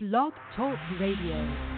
Blog Talk Radio.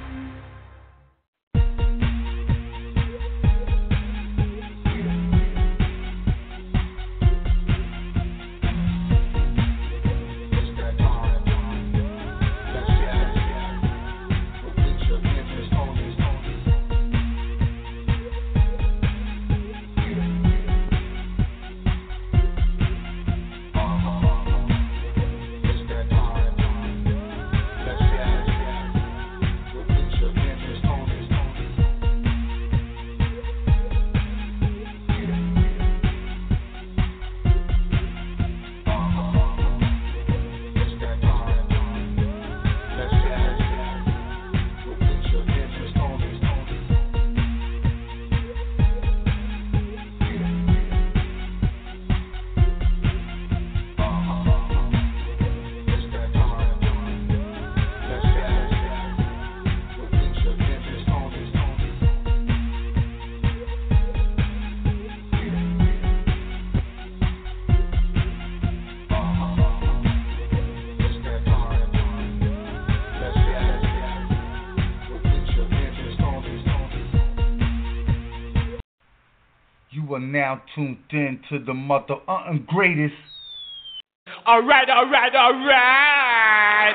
Now tuned in to the mother uh, greatest. All right, all right, all right.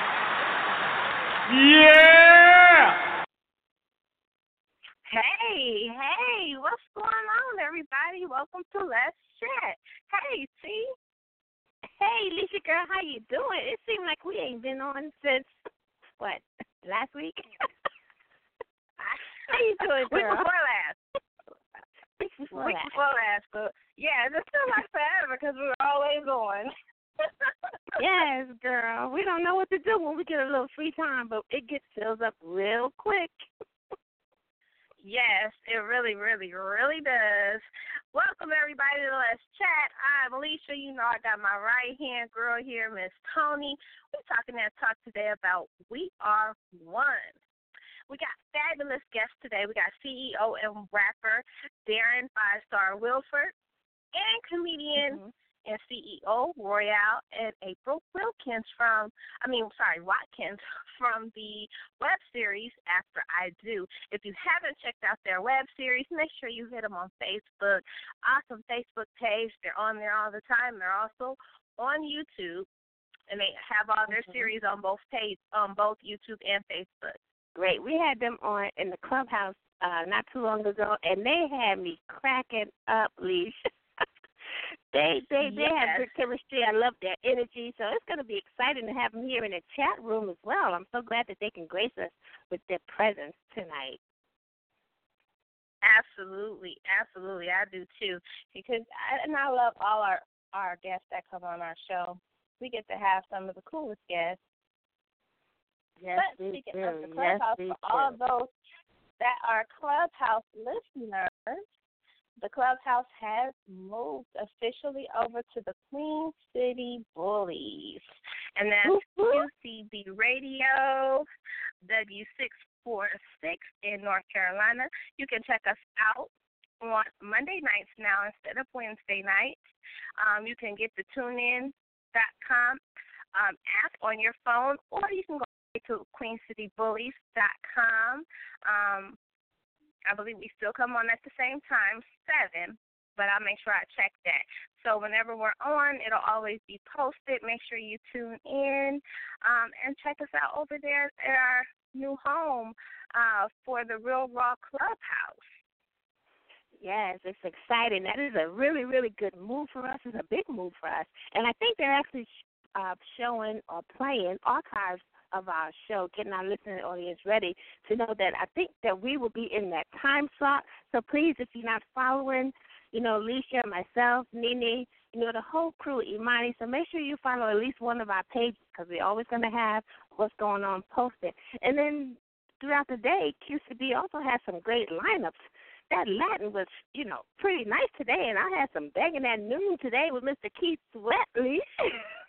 Yeah. Hey, hey, what's going on, everybody? Welcome to Let's Chat. Hey, T. Hey, Lisa girl, how you doing? It seems like we ain't been on since what last week. how you doing, girl? Week before last. Week last. before last, but yeah, it's still like forever because we're always on. yes, girl. We don't know what to do when we get a little free time, but it gets fills up real quick. Yes, it really, really, really does. Welcome everybody to Let's Chat. I'm Alicia. You know I got my right hand girl here, Miss Toni. We're talking that talk today about We Are One. We got fabulous guests today. We got CEO and rapper Daron Five Star Williford and comedian Mhm. and CEO Royale and April Wilkins from, I mean, sorry, Watkins from the web series After I Do. If you haven't checked out their web series, make sure you hit them on Facebook. Awesome Facebook page. They're on there all the time. They're also on YouTube, and they have all their Mhm. series on both page, on both YouTube and Facebook. Great. We had them on in the clubhouse uh not too long ago and they had me cracking up, Leash. they they they have good chemistry. I love their energy. So it's gonna be exciting to have them here in the chat room as well. I'm so glad that they can grace us with their presence tonight. Absolutely, absolutely, I do too. Because I, and I love all our our guests that come on our show. We get to have some of the coolest guests. Yes, but speaking do. of the clubhouse, we for all those that are clubhouse listeners, the clubhouse has moved officially over to the Queen City Bullies, and that's. QCB Radio, W646 in North Carolina. You can check us out on Monday nights now instead of Wednesday nights. Um, you can get the TuneIn.com um, app on your phone, or you can go to QueenCityBullies.com. Um, I believe we still come on at the same time, seven, but I'll make sure I check that. So whenever we're on, it'll always be posted. Make sure you tune in um, and check us out over there at our new home uh, for the Real Raw Clubhouse. Yes, it's exciting. That is a really, really good move for us. It's a big move for us. And I think they're actually uh, showing or playing archives of our show, getting our listening audience ready to know that I think that we will be in that time slot. So please, if you're not following, you know, Alicia, myself, Nene, you know, the whole crew, Imani, so make sure you follow at least one of our pages because we're always going to have what's going on posted. And then throughout the day, QCB also has some great lineups that Latin was, you know, pretty nice today, and I had some banging at noon today with Mr. Keith Sweatley.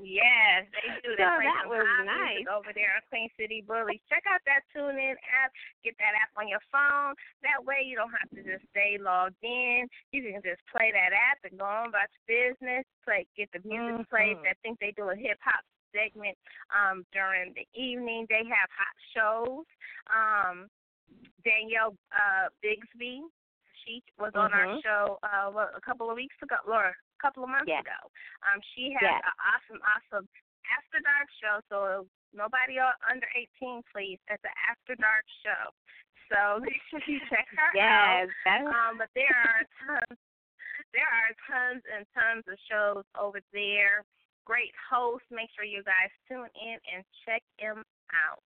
Yes, they do. They So play that some was nice. over there on Queen City Bullies. Check out that TuneIn app. Get that app on your phone. That way you don't have to just stay logged in. You can just play that app and go on about your business. Play, get the music played. Mhm. I think they do a hip hop segment um, during the evening. They have hot shows. Um, Danielle uh, Bigsby, she was on our Mhm. show uh, what, a couple of weeks ago, or a couple of months Yeah. ago. Um, she has Yeah. an awesome, awesome after dark show. So nobody under 18, please. It's an after dark show. So make sure you check her out. Yes, that's Um, but there are tons, there are tons and tons of shows over there. Great hosts. Make sure you guys tune in and check them out.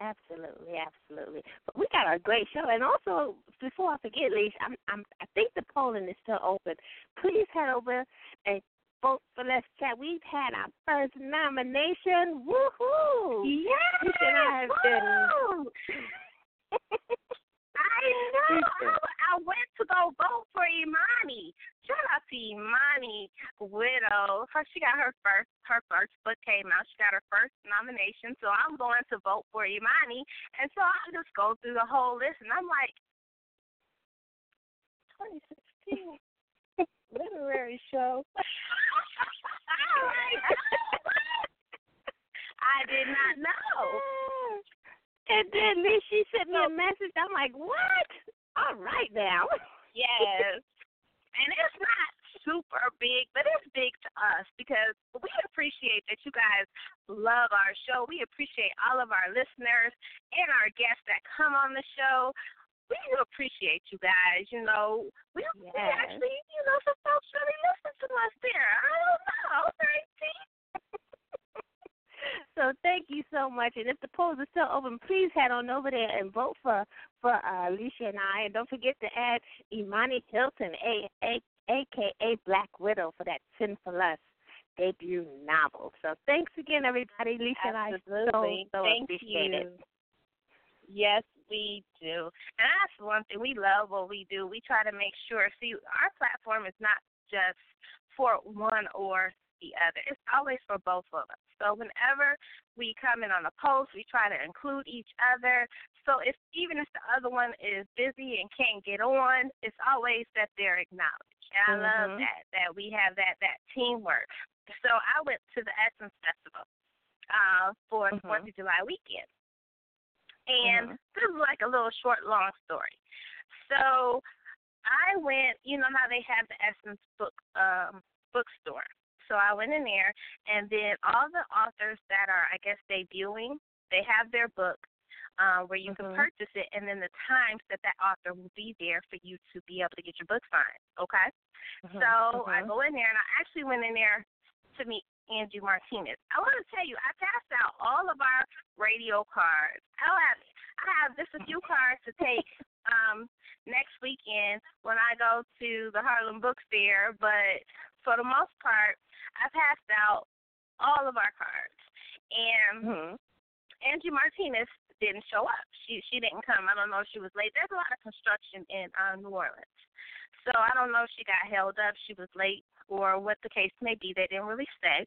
Absolutely, absolutely. But we got a great show, and also before I forget, Leash, I'm, I'm, I think the polling is still open. Please head over and vote for Let's Chat. We've had our first nomination. Woohoo! Yes! And I have been. I know. I, I went to go vote for Imani. Shout out to Imani Widow. Her, she got her first her first book came out. She got her first nomination. So I'm going to vote for Imani. And so I just go through the whole list and I'm like 2016 literary show. Oh like, I did not know. And then Leash, she sent me a message. I'm like, what? All right now. Yes. And it's not super big, but it's big to us because we appreciate that you guys love our show. We appreciate all of our listeners and our guests that come on the show. We do appreciate you guys. You know, we, we actually, you know, some folks really listen to us there. I don't know, right, T? So thank you so much. And if the polls are still open, please head on over there and vote for for uh, Alicia and I. And don't forget to add Imani Hilton, a, a, aka Black Widow, for that Sinful Lust debut novel. So thanks again, everybody. Alicia and I so so Thank appreciate you. it. Yes, we do. And that's one thing. We love what we do. We try to make sure, see, our platform is not just for one or the other. It's always for both of us. So whenever we come in on a post, we try to include each other. So if even if the other one is busy and can't get on, it's always that they're acknowledged. And I love Mhm. that that we have that that teamwork. So I went to the Essence Festival uh, for the Mhm. Fourth of July weekend, and Mhm. this is like a little short, long story. So I went. You know how they have the Essence book um, bookstore. So I went in there, and then all the authors that are, I guess, debuting, they have their book uh, where you can Mhm. purchase it, and then the times that that author will be there for you to be able to get your book signed. Okay. Mhm. So I Mhm. go in there, and I actually went in there to meet Angie Martinez. I want to tell you, I passed out all of our radio cards. I have, I have just a few cards to take um, next weekend when I go to the Harlem Book Fair, but for the most part, I passed out all of our cards. And Mhm. Angie Martinez didn't show up. She she didn't come. I don't know if she was late. There's a lot of construction in uh, New Orleans, so I don't know if she got held up. She was late, or what the case may be. They didn't really say.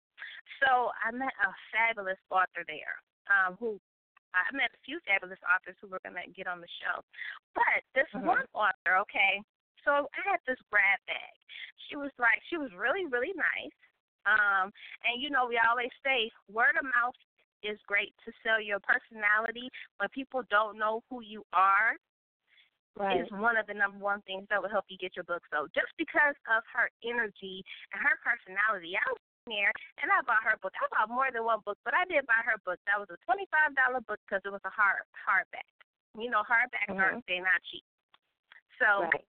So I met a fabulous author there, um, who I met a few fabulous authors who were going to get on the show. But this Mhm. one author, okay, so I had this grab bag. She was like, she was really really nice. Um, and you know, we always say word of mouth is great to sell your personality when people don't know who you are Right. is one of the number one things that will help you get your book sold. Just because of her energy and her personality. I was there and I bought her book. I bought more than one book, but I did buy her book. That was a twenty five dollar book because it was a hard hardback. You know, hardbacks Mhm. aren't they're not cheap. So Right.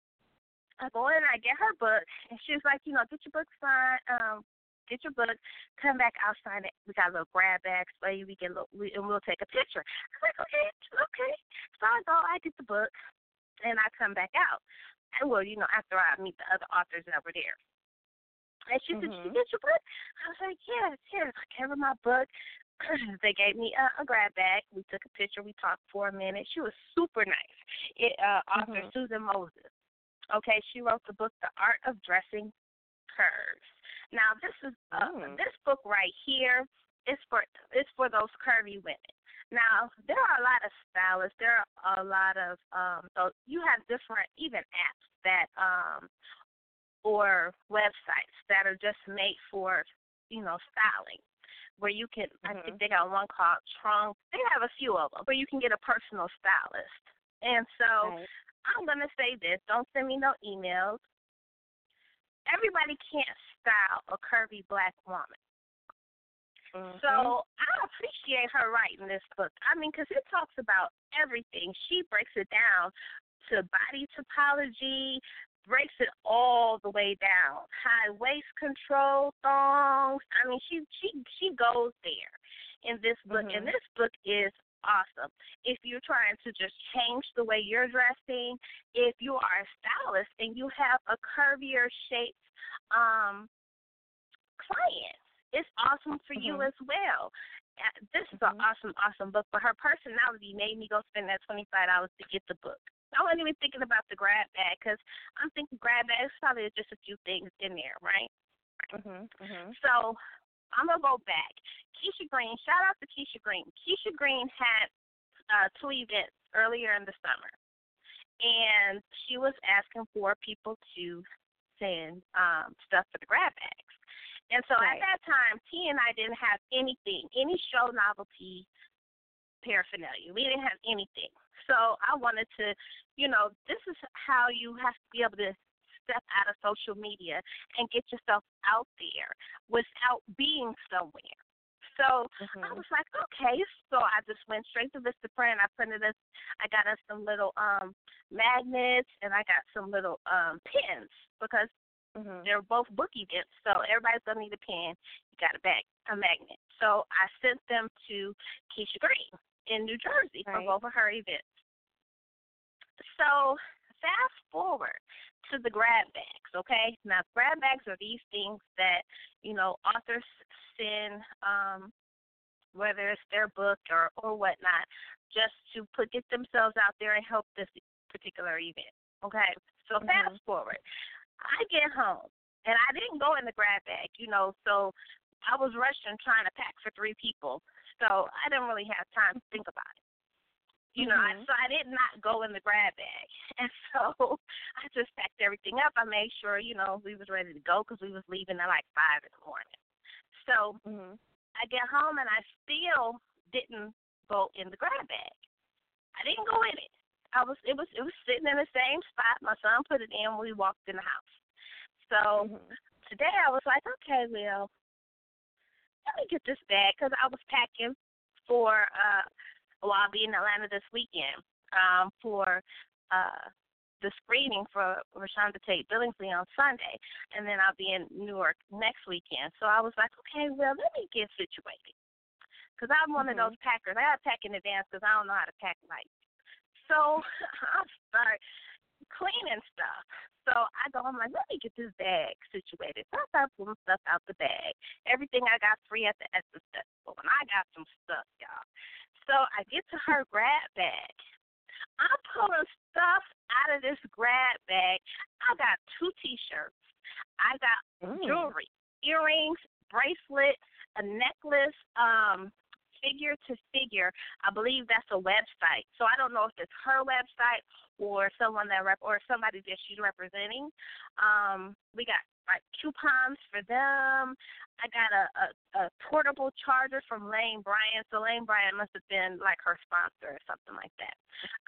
I go in, I get her book, and she was like, you know, get your book signed, um, get your book, come back, I'll sign it. We got a little grab bag for you. We get, a little, we, and we'll take a picture. I'm like, okay, okay. So I go, I get the book, and I come back out. And well, you know, after I meet the other authors that were there. And she said, Did you get your book? I was like, Yes, yes. I gave her my book. they gave me a, a grab bag. We took a picture. We talked for a minute. She was super nice. It, uh, author Mhm. Susan Moses. Okay, she wrote the book The Art of Dressing Curves. Now this is uh, Mm. this book right here is for it's for those curvy women. Now there are a lot of stylists. There are a lot of um so you have different even apps that um or websites that are just made for you know styling where you can. I Mhm. think they got one called Trunk. They have a few of them where you can get a personal stylist. And so Right. I'm gonna say this: don't send me no emails. Everybody can't style a curvy black woman. Mhm. So I appreciate her writing this book. I mean, because it talks about everything. She breaks it down to body topology, breaks it all the way down. High waist control, thongs. I mean, she she she goes there in this book, and Mhm. this book is awesome. If you're trying to just change the way you're dressing, if you are a stylist and you have a curvier shaped um client, it's awesome for you Mhm. as well. This is an Mhm. awesome, awesome book. But her personality made me go spend that twenty five dollars to get the book. I wasn't even thinking about the grab bag because I'm thinking grab bag is probably just a few things in there, right? Mhm. Mhm. So I'm gonna go back. Keisha Green, shout out to Keisha Green. Keisha Green had uh, two events earlier in the summer, and she was asking for people to send um, stuff for the grab bags. And so Right. at that time, T and I didn't have anything, any show novelty paraphernalia. We didn't have anything. So I wanted to, you know, this is how you have to be able to step out of social media and get yourself out there without being somewhere. So I Mhm. was like, okay. So I just went straight to Vistaprint. I printed us. I got us some little um magnets and I got some little um pins because Mhm. they're both book events, so everybody's gonna need a pen. You got a bag, a magnet. So I sent them to Keisha Green in New Jersey for Right. both of her events. So fast forward to the grab bags, okay? Now grab bags are these things that, you know, authors send, um, whether it's their book or, or whatnot, just to put get themselves out there and help this particular event. Okay? So Mhm. fast forward. I get home and I didn't go in the grab bag, you know, so I was rushing trying to pack for three people. So I didn't really have time to think about it. You know, I, Mhm. so I did not go in the grab bag, and so I just packed everything up. I made sure, you know, we was ready to go because we was leaving at like five in the morning. So Mhm. I get home and I still didn't go in the grab bag. I didn't go in it. I was it was it was sitting in the same spot. My son put it in when we walked in the house. So Mhm. today I was like, okay, well, let me get this bag because I was packing for uh well I'll be in Atlanta this weekend um for uh the screening for ReShonda Tate Billingsley on Sunday, and then I'll be in Newark next weekend. So I was like, okay, well, let me get situated. Because I'm one of Mhm. those packers. I got to pack in advance because I don't know how to pack right. So I start cleaning stuff. So I go, I'm like, let me get this bag situated. So I start pulling stuff out the bag. Everything I got free at the Essence Festival. And I got some stuff, y'all. So I get to her grab bag. I'm pulling stuff out of this grab bag. I got two T-shirts. I got Mm. jewelry, earrings, bracelet, a necklace, um, figure to figure. I believe that's a website. So I don't know if it's her website or someone that rep or somebody that she's representing. Um, we got like coupons for them. I got a, a, a portable charger from Lane Bryant. So Lane Bryant must have been like her sponsor or something like that.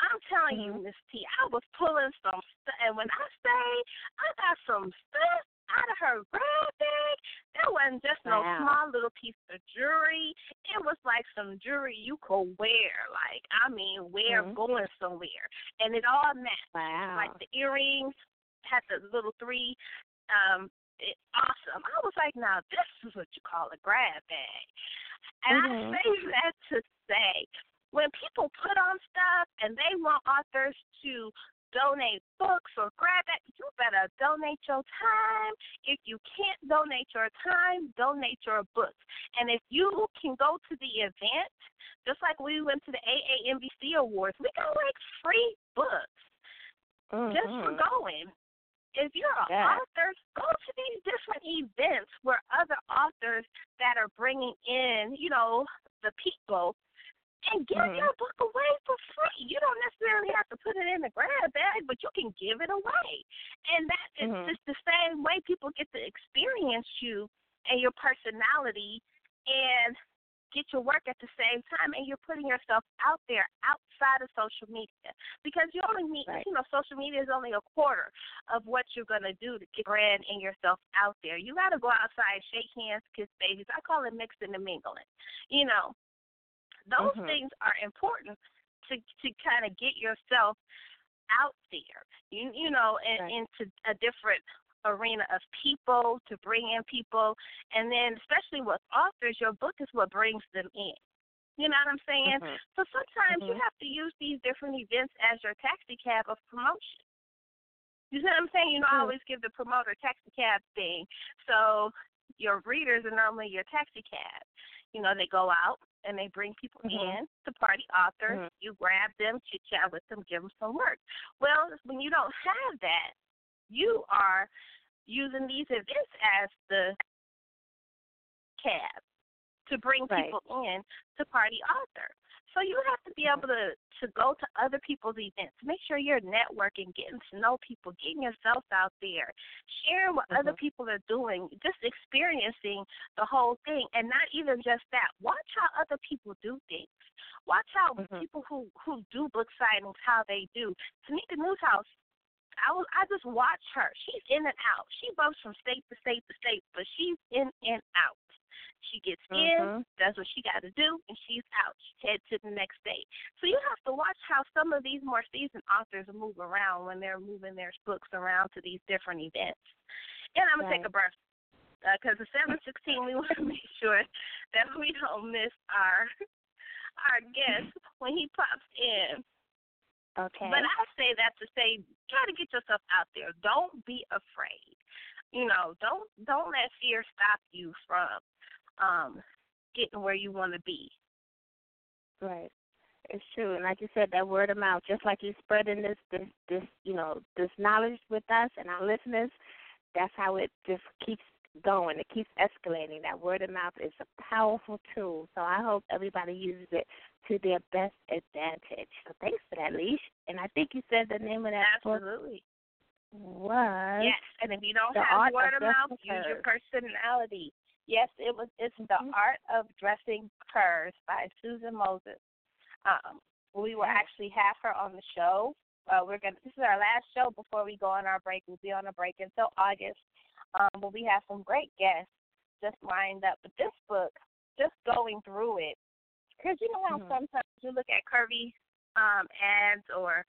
I'm telling you, Miss T, I was pulling some stuff, and when I say I got some stuff out of her grab bag, that wasn't just no Wow. small little piece of jewelry. It was like some jewelry you could wear, like I mean, wear Mhm. going somewhere, and it all matched. Wow. Like the earrings had the little three. Um, it, awesome. I was like, now this is what you call a grab bag. And Mhm. I say that to say, when people put on stuff and they want authors to donate books or grab it, you better donate your time. If you can't donate your time, donate your books. And if you can go to the event, just like we went to the AAMBC Awards, we got like free books just for Mhm. going. If you're an Yeah. author, go to these different events where other authors that are bringing in, you know, the people and give Mhm. your book away for free. You don't necessarily have to put it in a grab bag, but you can give it away. And that is Mhm. just the same way people get to experience you and your personality and get your work at the same time and you're putting yourself out there outside of social media because you only need Right. you know social media is only a quarter of what you're going to do to get brand and yourself out there you got to go outside shake hands kiss babies i call it mixing and mingling you know those Mhm. things are important to to kind of get yourself out there you you know and Right. into a different arena of people to bring in people and then especially with authors your book is what brings them in you know what i'm saying Mhm. so sometimes you Mhm. have to use these different events as your taxi cab of promotion you see what i'm saying you know i Mm. always give the promoter taxi cab thing so your readers are normally your taxi cab you know they go out and they bring people Mhm. in to party authors Mhm. you grab them chit chat with them give them some work well when you don't have that you are using these events as the cab to bring Right. people in to party author. So you have to be able to to go to other people's events. Make sure you're networking, getting to know people, getting yourself out there, sharing what other Mhm. people are doing, just experiencing the whole thing, and not even just that. Watch how other people do things. Watch how Mhm. people who who do book signings how they do. Tamika Newhouse I was I just watch her. She's in and out. She goes from state to state to state, but she's in and out. She gets in, Mhm. does what she got to do, and she's out. She heads to the next state. So you have to watch how some of these more seasoned authors move around when they're moving their books around to these different events. And I'm gonna take a breath because the 716 we want to make sure that we don't miss our our guest when he pops in. Okay. But I say that to say, try to get yourself out there. Don't be afraid. You know, don't don't let fear stop you from um getting where you want to be. Right. It's true, and like you said, that word of mouth, just like you're spreading this, this, this, you know, this knowledge with us and our listeners, that's how it just keeps going. It keeps escalating. That word of mouth is a powerful tool. So I hope everybody uses it to their best advantage. So thanks for that, Leash. And I think you said the name of that book Absolutely. was Yes, and if you don't The have word of mouth, use your personality. Yes, it was. It's the Mhm. art of dressing curves by Susan Moses. Um, we will actually have her on the show. Uh, we're gonna. This is our last show before we go on our break. We'll be on a break until August. Um, but we have some great guests just lined up. But this book, just going through it, because you know how Mhm. sometimes you look at curvy um, ads or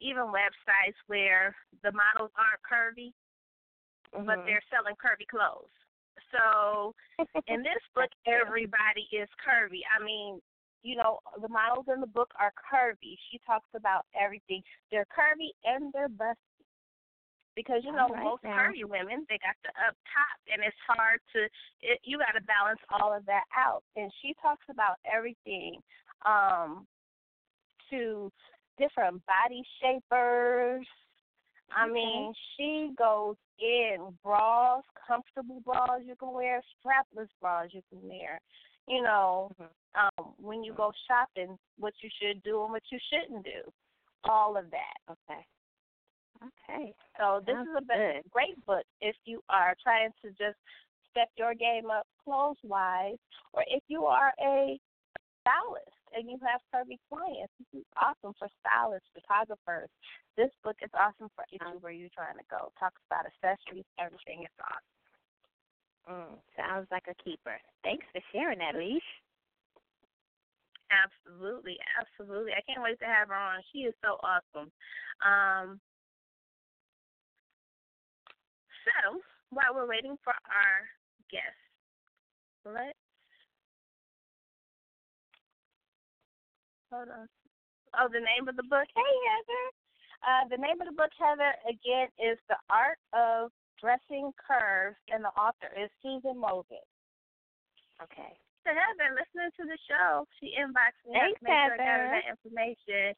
even websites where the models aren't curvy but Mhm. they're selling curvy clothes. So in this book, everybody is curvy. I mean, you know, the models in the book are curvy. She talks about everything. They're curvy and they're busty. Because you know right most now. curvy women they got the up top and it's hard to it, you got to balance all of that out and she talks about everything um to different body shapers I mean, she goes in bras, comfortable bras you can wear, strapless bras you can wear. You know, Mhm. um, when you go shopping, what you should do and what you shouldn't do. All of that. Okay. Okay. So this Sounds is a be- good. great book if you are trying to just step your game up clothes wise, or if you are a stylist and you have curvy clients. This is awesome for stylists, photographers. This book is awesome for anywhere you're trying to go. Talks about accessories, everything. It's awesome. Mm, sounds like a keeper. Thanks for sharing that, Leash. Absolutely, absolutely. I can't wait to have her on. She is so awesome. Um, so while we're waiting for our guest, let's hold on. Oh, the name of the book. Hey, Heather. Uh, the name of the book, Heather, again, is The Art of Dressing Curves, and the author is Susan Moses. Okay. to Heather listening to the show. She inboxed me. Thanks, Make sure I got that information.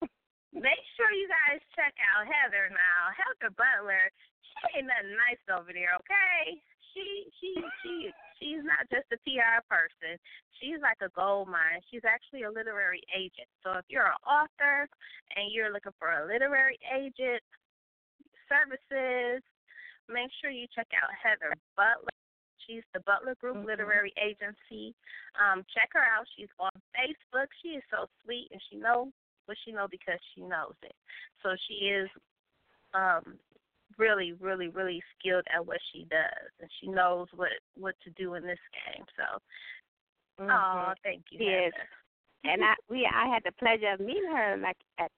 Make sure you guys check out Heather now. Heather Butler. She ain't nothing nice over there, okay? She she she she's not just a PR person. She's like a gold mine. She's actually a literary agent. So if you're an author and you're looking for a literary agent services, make sure you check out Heather Butler. She's the Butler Group Mhm. Literary Agency. Um, check her out. She's on Facebook. She is so sweet, and she knows what she knows because she knows it. So she is um, really, really, really skilled at what she does, and she knows what what to do in this game. So, Mhm. oh, thank you. Heather. and I we I had the pleasure of meeting her like at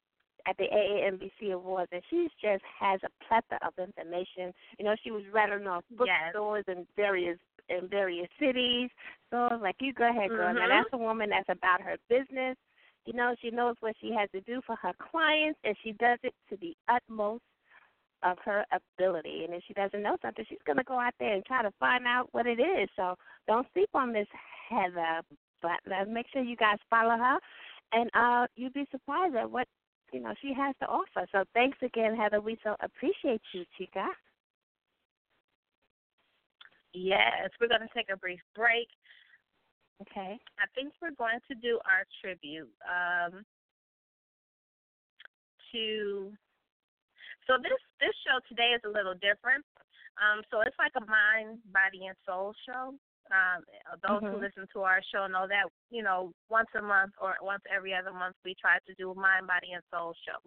at the AAMBC Awards, and she just has a plethora of information. You know, she was rattling off Yes. bookstores in various in various cities. So I was like, you go ahead, girl. Now Mhm. that's a woman that's about her business. You know, she knows what she has to do for her clients, and she does it to the utmost of her ability. And if she doesn't know something, she's going to go out there and try to find out what it is. So don't sleep on Miss Heather. But uh, make sure you guys follow her, and uh, you'd be surprised at what you know she has to offer. So thanks again, Heather. We so appreciate you, Chica. Yes, we're going to take a brief break. Okay. I think we're going to do our tribute um, to. So this this show today is a little different. Um, so it's like a mind, body, and soul show. Um, those who Mhm. listen to our show know that you know once a month or once every other month we try to do a mind, body, and soul show,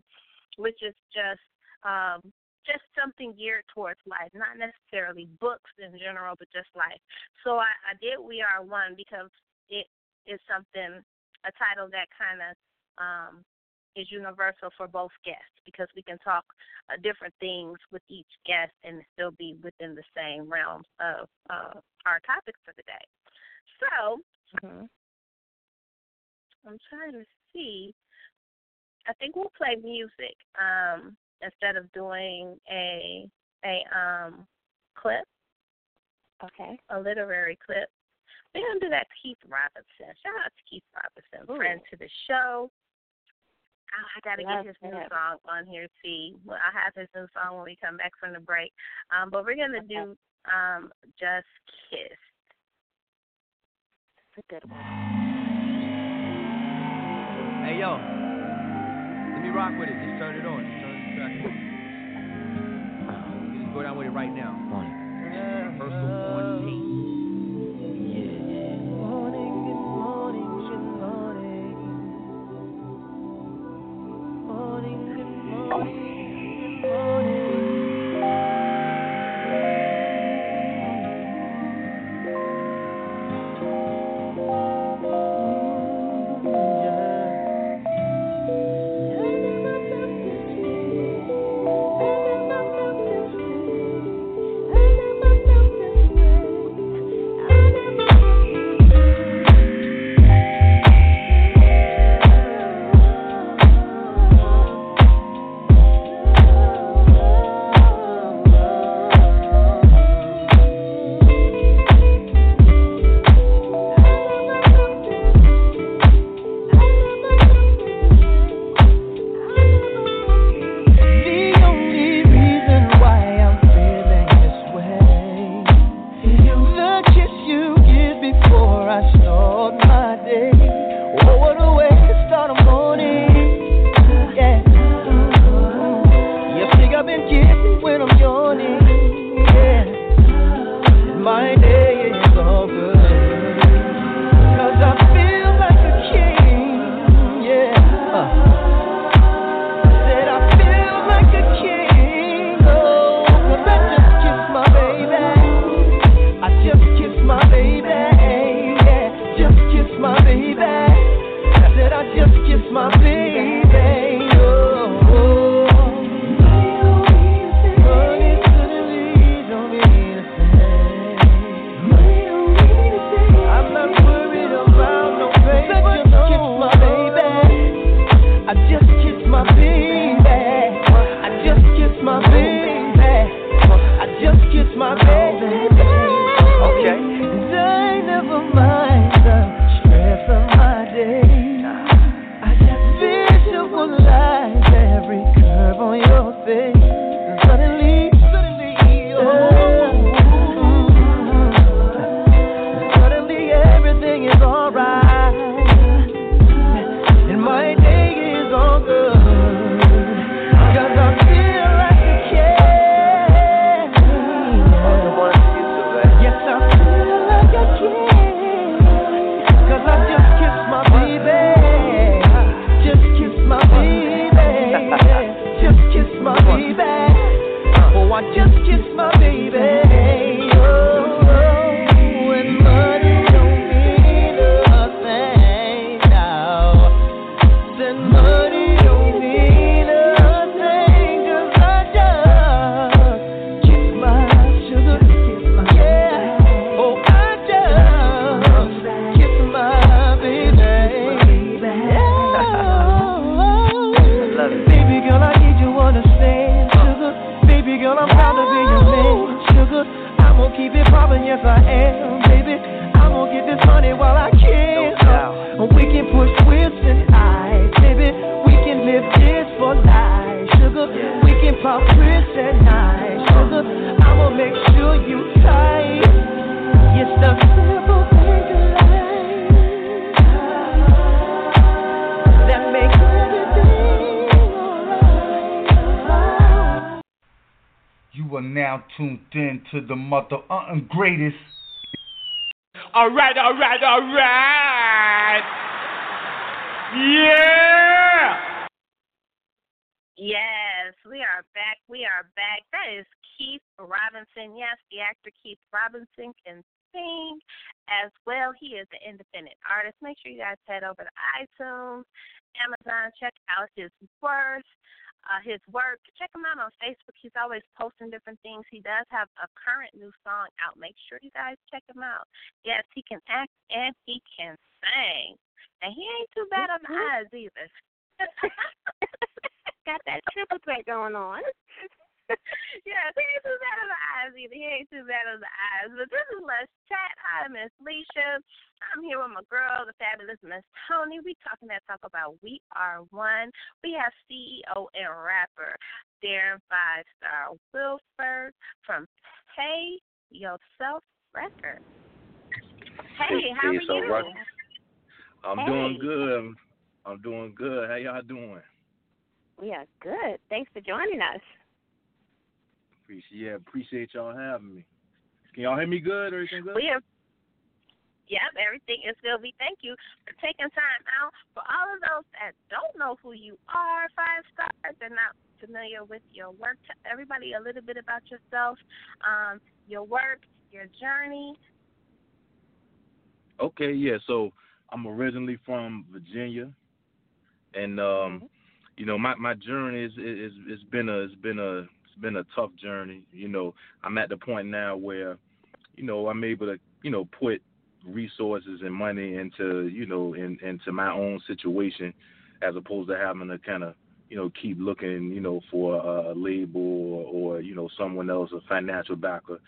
which is just um, just something geared towards life, not necessarily books in general, but just life. So I, I did We Are One because it is something a title that kind of um, is universal for both guests because we can talk uh, different things with each guest and still be within the same realms of uh, our topics for the day. So hmm I'm trying to see. I think we'll play music um, instead of doing a a um, clip, Okay. a literary clip. We're gonna do that Keith Robinson. Shout out to Keith Robinson, Ooh. friend to the show. Oh, I gotta Love get his new him. song on here. See, well, I have his new song when we come back from the break. Um, but we're gonna Okay. do um, "Just Kiss." It's a good one. Hey yo, let me rock with it. Just turn it on. Just turn the track on. You just go down with it right now. Rehearsal on tape. Greatest. All right, all right, all right. Yeah. Yes, we are back. We are back. That is Keith Robinson. Yes, the actor Keith Robinson can sing as well. He is an independent artist. Make sure you guys head over to iTunes, Amazon, check out his work. Uh, his work. Check him out on Facebook. He's always posting different things. He does have a current new song out. Make sure you guys check him out. Yes, he can act and he can sing. And he ain't too bad on the eyes either. Got that triple threat going on. Yeah, he ain't too bad on the eyes either. He ain't too bad on the eyes. But this is Let's Chat. Hi, Miss Leisha. I'm here with my girl, the fabulous Miss Toni. We talking that talk about We Are One. We have CEO and rapper Daron Five Star Williford from Pay Yourself Records. Hey, how are you? I'm Hey. doing good. I'm doing good. How y'all doing? We are good. Thanks for joining us. Appreciate yeah, appreciate y'all having me. Can y'all hear me good? Everything good? We have, yep, everything is good. We thank you for taking time out. For all of those that don't know who you are, five stars, they're not familiar with your work. Tell everybody a little bit about yourself, um, your work, your journey. Okay, yeah. So I'm originally from Virginia, and um, you know my my journey is is it's been a it's been a been a tough journey. You know I'm at the point now where you know I'm able to you know put resources and money into you know in, into my own situation as opposed to having to kind of you know keep looking you know for a label or, or you know someone else a financial backer.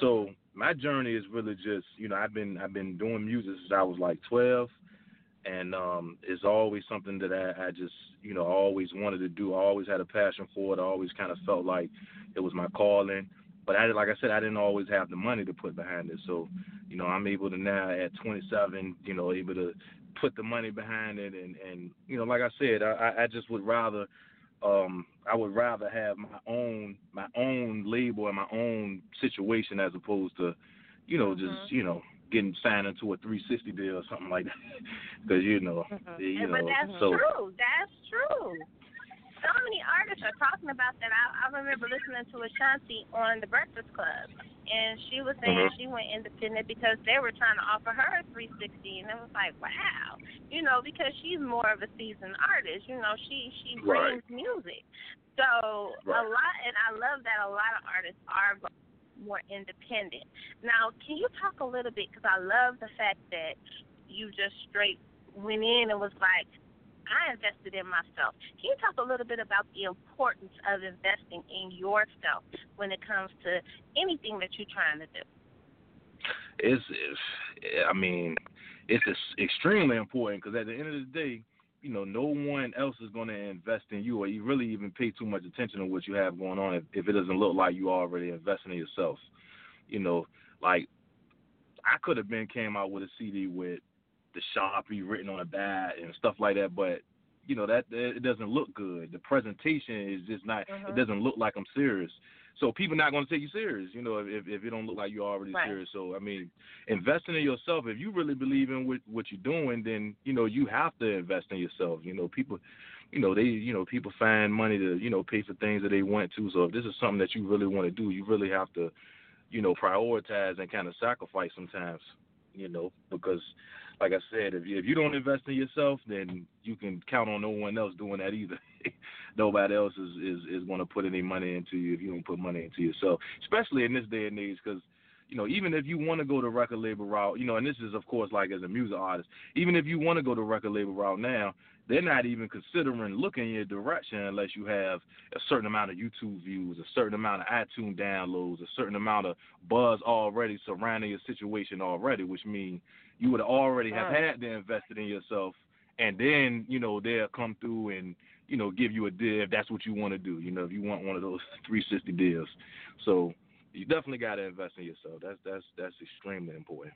So my journey is really just you know I've been I've been doing music since I was like 12 and um it's always something that I, I just you know always wanted to do. I always had a passion for it. I always kind of felt like it was my calling. But I like I said I didn't always have the money to put behind it. So you know I'm able to now at 27 you know able to put the money behind it and and you know like I said I I just would rather um I would rather have my own my own label and my own situation as opposed to you know just you know getting signed into a 360 deal or something like that because you know you And- know but that's so true. That's true. So many artists are talking about that. I, I remember listening to Ashanti on the Breakfast Club, and she was saying Mhm. she went independent because they were trying to offer her a 360, and it was like, wow, you know, because she's more of a seasoned artist. You know, she she Right. brings music. So a lot, and I love that a lot of artists are more independent. Now, can you talk a little bit? Because I love the fact that you just straight went in and was like, I invested in myself. Can you talk a little bit about the importance of investing in yourself when it comes to anything that you're trying to do? it's, it's I mean it's extremely important because at the end of the day you know no one else is going to invest in you or you really even pay too much attention to what you have going on if, if it doesn't look like you already investing in yourself you know like I could have been came out with a CD with the Sharpie written on the back and stuff like that, but you know that it doesn't look good. The presentation is just not. It mm-hmm. doesn't look like I'm serious. So people not going to take you serious, you know, if if it don't look like you're already Right. serious. So I mean, investing in yourself. If you really believe in what what you're doing, then you know you have to invest in yourself. You know, people, you know they, you know people find money to you know pay for things that they want to. So if this is something that you really want to do, you really have to, you know, prioritize and kind of sacrifice sometimes. You know, because like I said, if you, if you don't invest in yourself, then you can count on no one else doing that either. Nobody else is is is going to put any money into you if you don't put money into yourself, especially in this day and age, because you know, even if you want to go the record label route, you know, and this is of course like as a music artist, even if you want to go the record label route now, they're not even considering looking in your direction unless you have a certain amount of YouTube views, a certain amount of iTunes downloads, a certain amount of buzz already surrounding your situation already, which means you would already have had to invested in yourself, and then you know they'll come through and you know give you a deal if that's what you want to do. You know, if you want one of those 360 deals, so you definitely got to invest in yourself. That's that's that's extremely important.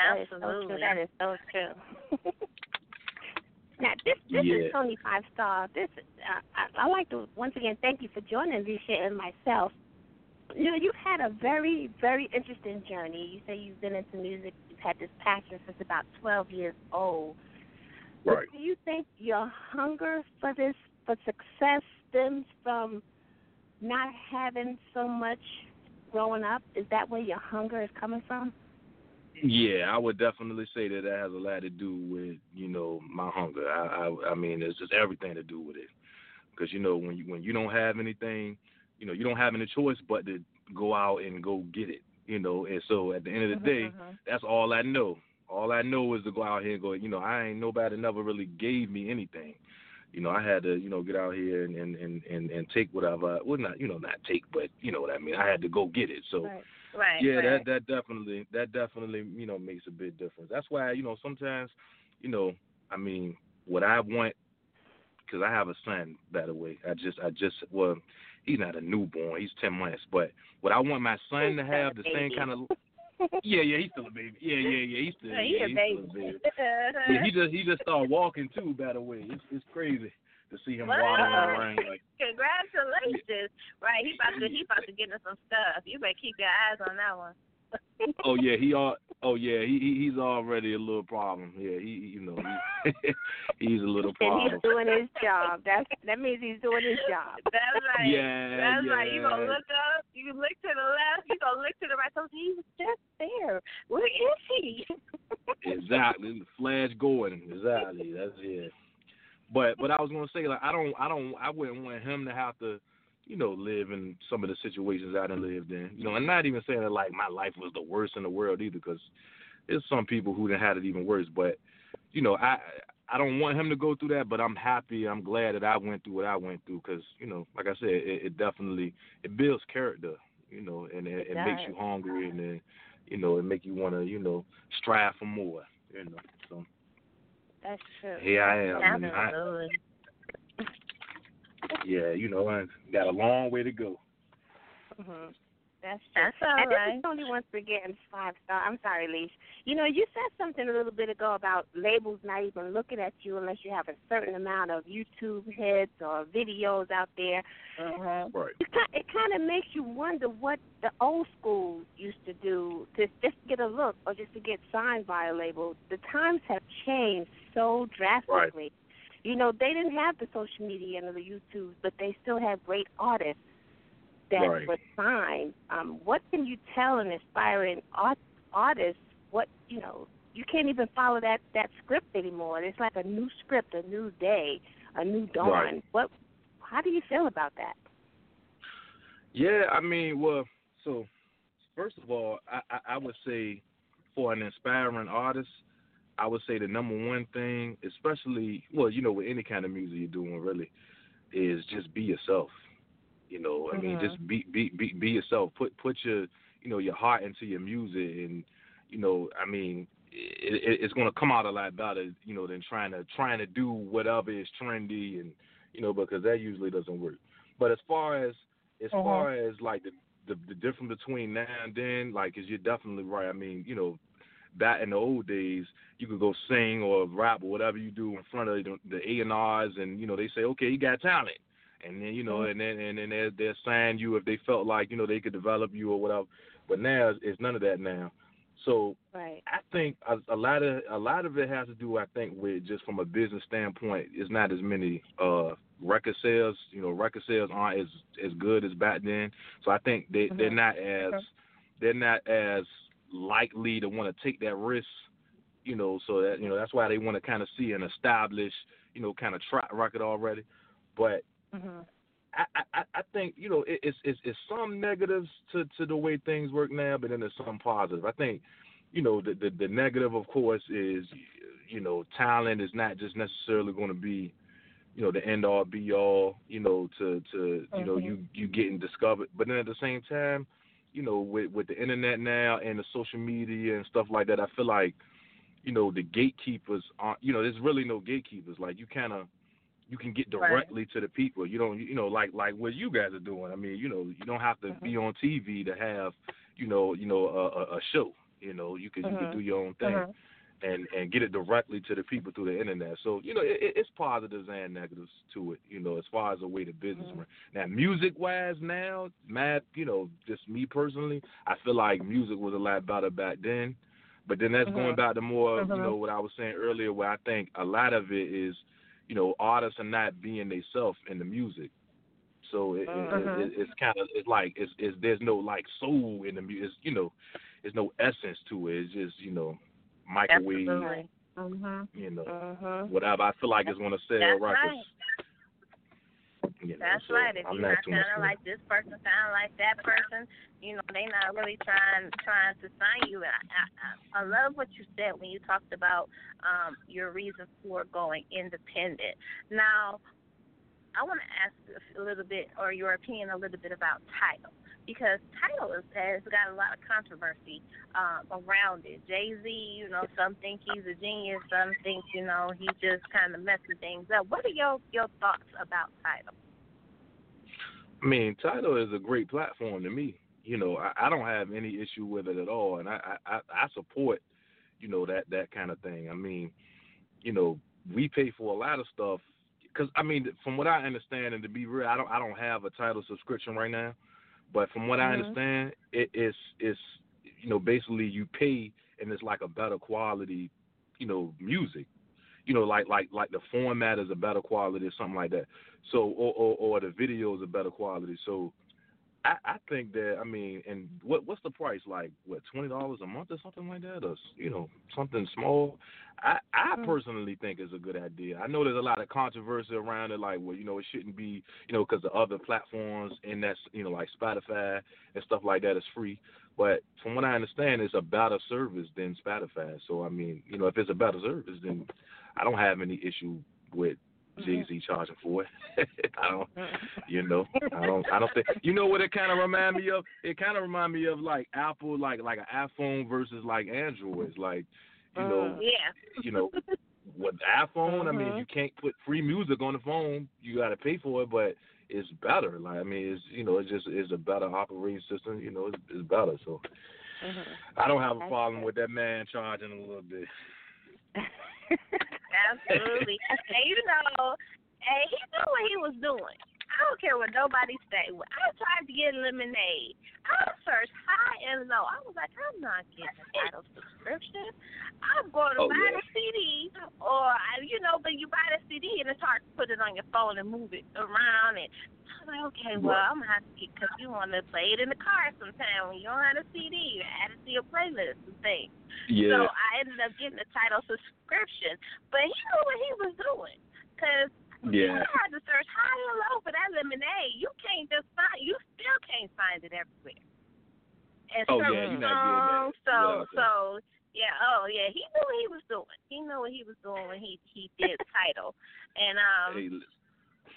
That is so Absolutely. true. That is so true. now this this Yeah. is Toni Five Star. This uh, I, I'd like to once again thank you for joining Alicia and myself. You know, you've had a very, very interesting journey. You say you've been into music, you've had this passion since about 12 years old. Right. But do you think your hunger for this, for success, stems from not having so much growing up? Is that where your hunger is coming from? Yeah, I would definitely say that that has a lot to do with you know my hunger. I I, I mean, it's just everything to do with it. Because you know when you when you don't have anything, you know you don't have any choice but to go out and go get it. You know, and so at the end of the day, Mhm. that's all I know. All I know is to go out here and go. You know, I ain't nobody never really gave me anything. You know, I had to, you know, get out here and and and and, and take whatever. Well, not you know, not take, but you know what I mean. I had to go get it. So Right. Right. yeah, right. that that definitely that definitely you know makes a big difference. That's why you know sometimes, you know, I mean, what I want, because I have a son, by the way. I just I just well, he's not a newborn, he's ten months, but what I want my son to have the same kind of. Yeah, yeah, he's still a baby. Yeah, yeah, yeah, he's still, Yeah, he yeah, a he's baby. still a baby. Yeah, he just he just started walking too. By the way, it's it's crazy to see him waddling around like. Congratulations. Right, he about to he about to get into some stuff. You better keep your eyes on that one. Oh yeah, he all. Oh yeah, he, he he's already a little problem. Yeah, he you know he, he's a little problem. And problem. he's doing his job. That's that means he's doing his job. That's right. Yeah, That's right. You gonna look up, you look to the left, you gonna look to the right. So he was just there. Where is he? Exactly, Flash Gordon. Exactly, that's it. But but I was gonna say like I don't I don't I wouldn't want him to have to, you know, live in some of the situations I done lived in. You know, and not even saying that like my life was the worst in the world either, because there's some people who done had it even worse. But you know, I I don't want him to go through that, but I'm happy. I'm glad that I went through what I went through, because you know, like I said, it, it definitely it builds character. You know, and it, it makes you hungry, and then you know, it make you want to you know strive for more. You know, so That's true. here I am. I, Absolutely. yeah, you know, I got a long way to go. hmm That's true. That's all and this right. is Toni once again five star. I'm sorry, Leash. You know, you said something a little bit ago about labels not even looking at you unless you have a certain amount of YouTube hits or videos out there. Mm-hmm. Right. It it kind of makes you wonder what the old school used to do to just get a look or just to get signed by a label. The times have changed so drastically. Right. You know, they didn't have the social media and the YouTube, but they still had great artists that Right. were signed. Um, what can you tell an aspiring art, artist? What you know, you can't even follow that that script anymore. It's like a new script, a new day, a new dawn. Right. What? How do you feel about that? Yeah, I mean, well, so first of all, I, I, I would say for an inspiring artist, I would say the number one thing, especially well, you know, with any kind of music you're doing, really, is just be yourself. You know, I mean, Mhm. just be be be be yourself. Put put your you know your heart into your music, and you know, I mean, it, it, it's gonna come out a lot better, you know, than trying to trying to do whatever is trendy, and you know, because that usually doesn't work. But as far as as Mhm. far as like the, the the difference between now and then, like, is you're definitely right. I mean, you know, back in the old days, you could go sing or rap or whatever you do in front of the, the A and R's, and you know, they say, okay, you got talent, and then you know, and then and then they'll sign you if they felt like you know they could develop you or whatever. But now it's, none of that now. So Right. I think a, a lot of a lot of it has to do, I think, with just from a business standpoint. It's not as many uh, record sales. You know, record sales aren't as as good as back then. So I think they they're Mhm. not as Okay. they're not as likely to want to take that risk. You know, so that you know that's why they want to kind of see an established, you know, kind of track record already. But Mhm. I, I, I think you know it, it's, it's it's some negatives to, to the way things work now, but then there's some positive. I think you know the, the the negative, of course, is you know talent is not just necessarily going to be you know the end all be all. You know to to you know Mhm. you you getting discovered, but then at the same time, you know with with the internet now and the social media and stuff like that, I feel like you know the gatekeepers aren't. You know there's really no gatekeepers. Like you kind of you can get Right. directly to the people. You don't, you know, like like what you guys are doing. I mean, you know, you don't have to Mm-hmm. be on TV to have, you know, you know, a, a, a show. You know, you can you Mhm. can do your own thing. Mhm. and and get it directly to the people through the internet. So you know, it, it's positives and negatives to it. You know, as far as the way the business Mm-hmm. Now, music wise, now, Matt, you know, just me personally, I feel like music was a lot better back then. But then that's going Mhm. back to more, you know, what I was saying earlier, where I think a lot of it is, you know, artists are not being themselves in the music. So it, it, Mhm. it, it's kind of it's like it's, it's there's no like soul in the music. You know, there's no essence to it. It's just you know microwave. Absolutely. Mhm. You know, Mhm. whatever I feel like is going to sell records. right. You know, That's so right. If I'm you're not not sounding like this person, sound like that person, you know, they not really trying trying to sign you. And I, I, I love what you said when you talked about um, your reason for going independent. Now, I want to ask a little bit, or your opinion a little bit about Tidal, because Tidal is, has got a lot of controversy um, around it. Jay Z, you know, some think he's a genius, some think, you know, he just kind of messing things up. What are your your thoughts about Tidal? I mean, Tidal is a great platform to me. You know, I, I don't have any issue with it at all, and I, I I support, you know, that that kind of thing. I mean, you know, we pay for a lot of stuff because I mean, from what I understand, and to be real, I don't I don't have a Tidal subscription right now, but from what I Mhm. understand, it is it's you know basically you pay and it's like a better quality, you know, music. You know, like like like the format is a better quality or something like that. So or or, or the video is a better quality. So I, I think that I mean, and what what's the price like? What twenty dollars a month or something like that, or you know something small? I I Mm. personally think it's a good idea. I know there's a lot of controversy around it, like well, you know, it shouldn't be, you know, because the other platforms and that's you know like Spotify and stuff like that is free. But from what I understand, it's a better service than Spotify. So I mean, you know, if it's a better service, then I don't have any issue with Jay Z charging for it. I don't, you know, I don't, I don't think. You know what it kind of remind me of? It kind of remind me of like Apple, like like an iPhone versus like Androids. Like, you know, Yeah. you know, with iPhone, I mean, Mhm. you can't put free music on the phone. You got to pay for it, but it's better. Like, I mean, it's you know, it's just it's a better operating system. You know, it's, it's better. So Mhm. I don't have a problem with that man charging a little bit. Absolutely. and you know, and he knew what he was doing. I don't care what nobody say. I tried to get lemonade. I searched high and low. I was like, I'm not getting a Tidal subscription. I'm going to Oh, buy yeah. the CD, or you know, but you buy the CD and it's hard to put it on your phone and move it around. And I was like, okay, well. I'm gonna have to get because you want to play it in the car sometime when you don't have a CD. You add it to your playlist and things. Yeah. So I ended up getting the Tidal subscription, but he knew what he was doing. Cause Yeah. you had to search high and low for that lemonade. You can't just find. You still can't find it everywhere. And Oh, yeah, you're not getting that um, So that. so yeah. Oh yeah. He knew what he was doing. He knew what he was doing when he he did Tidal. And um, Hey.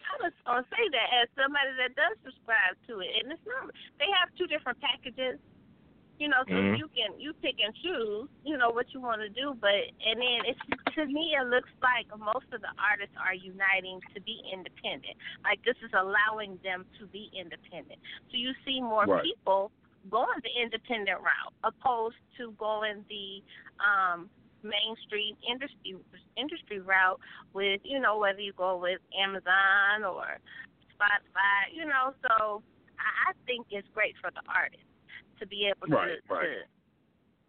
I was gonna say that as somebody that does subscribe to it, and it's not. They have two different packages, you know, so Mhm. you can you pick and choose, you know, what you want to do. But and then it's to me, it looks like most of the artists are uniting to be independent. Like this is allowing them to be independent. So you see more Right. people going the independent route opposed to going the um mainstream industry industry route with you know whether you go with Amazon or Spotify, you know. So I, I think it's great for the artist to be able to, Right, right. to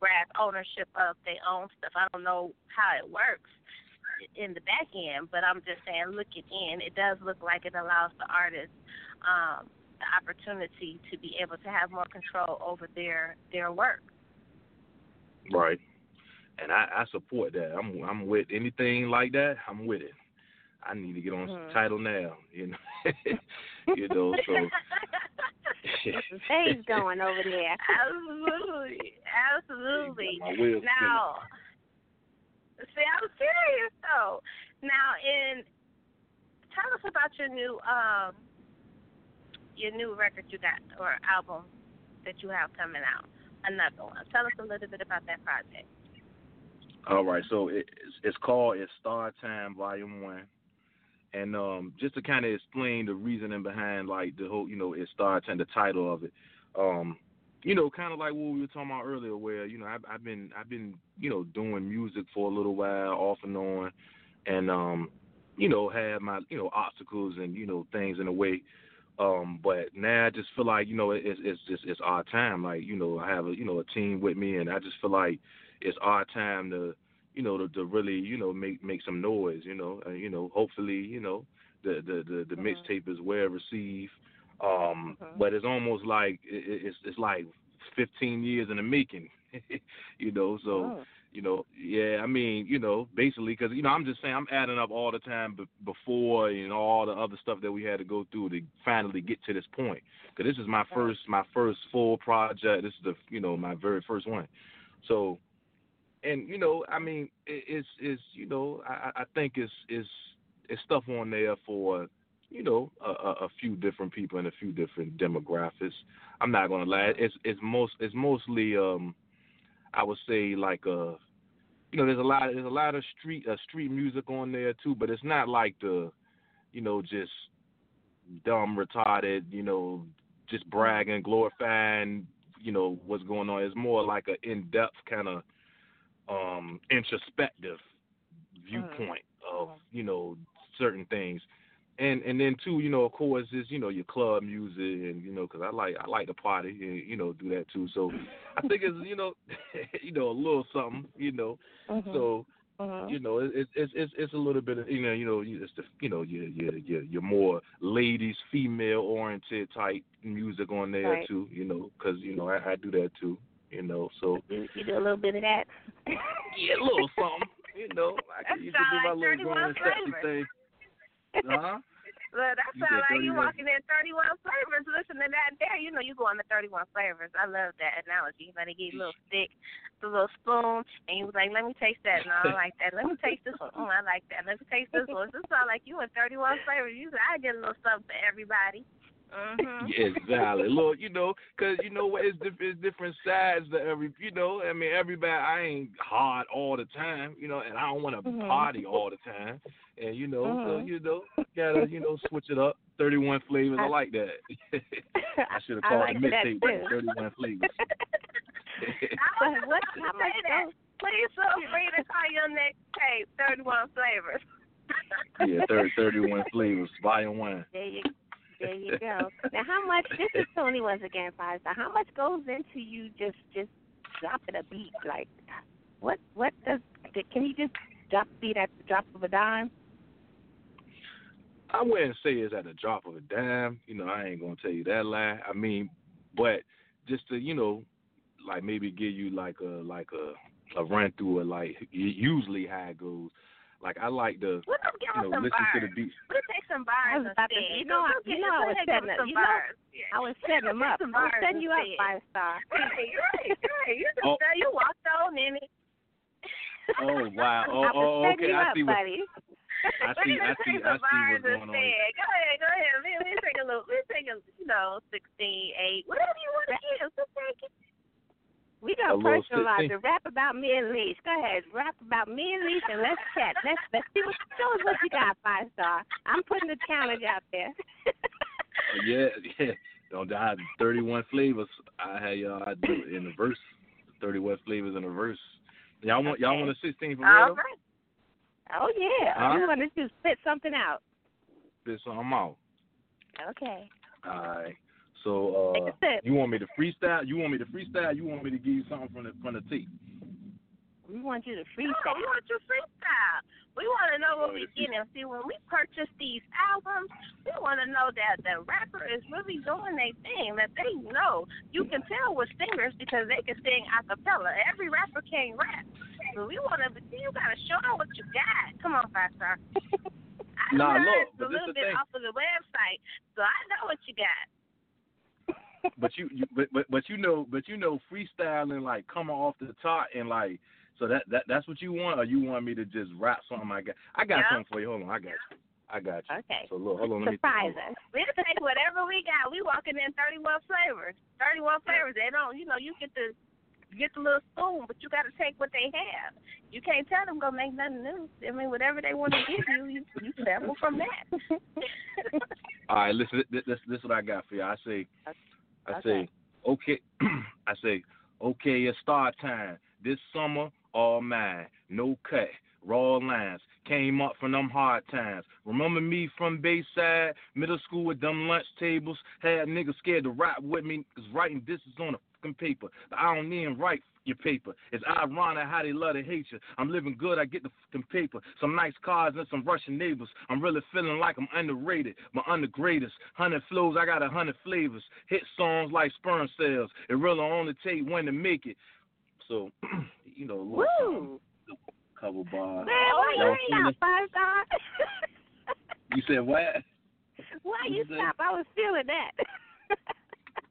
grab ownership of their own stuff. I don't know how it works in the back end, but I'm just saying, looking in, it does look like it allows the artist um, the opportunity to be able to have more control over their their work. Right. And I, I support that. I'm I'm with anything like that. I'm with it. I need to get on Mhm. Tidal now. You know. you know. So. Things going over there. absolutely, absolutely. Got my wheels Now, see, I'm serious though. Now, in tell us about your new um your new record you got or album that you have coming out. Another one. Tell us a little bit about that project. All right, so it, it's, it's called "It's Star Time Volume One," and um, just to kind of explain the reasoning behind like the whole, you know, "It's Star and the title of it. Um, you know, kind of like what we were talking about earlier, where you know I've, I've been I've been you know doing music for a little while, off and on, and um, you know, had my you know obstacles and you know things in the way. Um, but now I just feel like you know it, it's it's just it's our time. Like you know I have a you know a team with me, and I just feel like it's our time to you know to, to really you know make make some noise. You know, and you know hopefully you know the the the, the Mhm. mixtape is well received. Um, Mhm. but it's almost like it, it's it's like 15 years in the making. you know, so Oh. you know, yeah, I mean, you know, basically, because you know, I'm just saying, I'm adding up all the time b- before and all the other stuff that we had to go through to finally get to this point. Because this is my first, my first full project. This is the, you know, my very first one. So, and you know, I mean, it, it's, it's, you know, I, I think it's, it's, it's stuff on there for, you know, a, a, a few different people and a few different demographics. I'm not gonna lie, it's, it's most, it's mostly, um, I would say like uh you know there's a lot there's a lot of street uh, street music on there too, but it's not like the you know just dumb retarded you know just bragging glorifying you know what's going on. It's more like a in depth kind of um introspective viewpoint of you know certain things. And and then too, you know, of course, is you know your club music, and you know, because I like I like to party, and you know, do that too. So I think it's you know, you know, a little something, you know. Mhm. So Mhm. you know, it's it's it's it's a little bit of you know, you know, it's the you know, your your your your more ladies, female oriented type music on there Right. too, you know, because you know I, I do that too, you know. So you, you do a little bit of that. yeah, a little something, you know. I can you can do my little like going 31 sexy thing. Uh-huh. Look, that sounds like you walking in 31 flavors. Listen to that there. You know you going to 31 flavors. I love that analogy. Let give you a little stick, the little spoon, and you was like, let me taste that. No, I like that. Let me taste this one. Mm, I like that. Let me taste this one. This sounds like you in 31 flavors. You said, I get a little something for everybody. Mm-hmm. Exactly. Look, you know, 'cause you know what? It's, diff- it's different sides to every. You know, I mean, everybody. I ain't hard all the time. You know, and I don't want to Mhm. party all the time. And you know, so Mhm. you know, gotta you know switch it up. Thirty-one flavors. I, I- like that. I should have I called like the that mixtape. Thirty-one flavors. I was what- just how gonna much say that. Please feel free to call your next tape 31 flavors. yeah, 30, 31 flavors. Volume one. There you, there you go. Now, how much? This is Toni once again, five star. How much goes into you just just dropping a beat? Like, what what does? Can you just drop beat at the drop of a dime? I wouldn't say it's at the drop of a dime. You know, I ain't gonna tell you that lie. I mean, but just to you know, like maybe give you like a like a a run through of like usually how it goes. Like I like to What up, you know some listen bars. to the beats. We'll take some I was about to- you know, I- you know, I was setting up- you know, I was setting them up. Some I was bars setting you up, five star. Right, right, right. You just Oh. say you walked on in it. Oh wow! Oh, I oh, oh okay. you I up, see what buddy. I see. gonna I see. I see what's going on. Go ahead, go ahead. We we take a little. We take a you know sixteen, eight, whatever you want to give. Just take it. We gonna personalize 16. it. Rap about me and Leash. Go ahead, rap about me and Leash, and let's chat. Let's let's see what show us what you got, five star. I'm putting the challenge out there. Yeah, yeah. Don't die. Thirty-one flavors. I had y'all I do it in the verse. Thirty-one flavors in the verse. Y'all want y'all want a sixteen for All real? right. oh yeah, Huh? want to just spit something out. Spit I'm out. Okay. All right. So uh, a sip. you want me to freestyle? You want me to freestyle? You want me to give you something from the from the tape? We want you to No, freestyle. we want you freestyle. We want to know what we the getting. See, when we purchase these albums, we want to know that the rapper is really doing their thing. That they know. You can tell with singers because they can sing a cappella. Every rapper can't rap. So we want to. see You got to show them what you got. Come on, five star. I Nah, heard look, a but this little bit thing. off of the website, so I know what you got. But you, you but, but but you know but you know freestyling like coming off the top and like so that that that's what you want or you want me to just rap something I got I got Yeah. something for you. Hold on, I got you. I got you. Okay. So look, hold on, let me Surprise us. We'll take whatever we got. We walking in 31 flavors. 31 flavors. They don't, you know, you get the get the little spoon, but you got to take what they have. You can't tell them go make nothing new. I mean, whatever they want to give you, you you sample from that. All right, listen. This, this is what I got for you. I say, I say, Okay. okay, I say, okay, it's start time. This summer, all mine. No cut, raw lines. Came up from them hard times. Remember me from Bayside, middle school with them lunch tables? Had niggas scared to rap with me, cause writing this is on a fucking paper. But I don't even write your paper. It's ironic how they love to hate you. I'm living good, I get the fucking paper. Some nice cars and some Russian neighbors. I'm really feeling like I'm underrated, but under greatest. Hundred flows, I got a hundred flavors. Hit songs like sperm cells. It really only take one to make it. So, you know, Woo! couple bars. Man, why you stop, Five Star? You said what? why you stop? I was feeling that.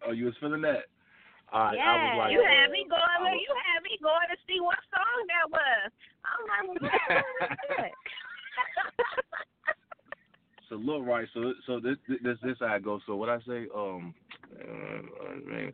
Oh, you was feeling that? I Yeah. was like, You had me going. I was- You had me going to see what song that was. I'm like, it? So look right. So so this this this how it goes. So what I say, um, uh, man,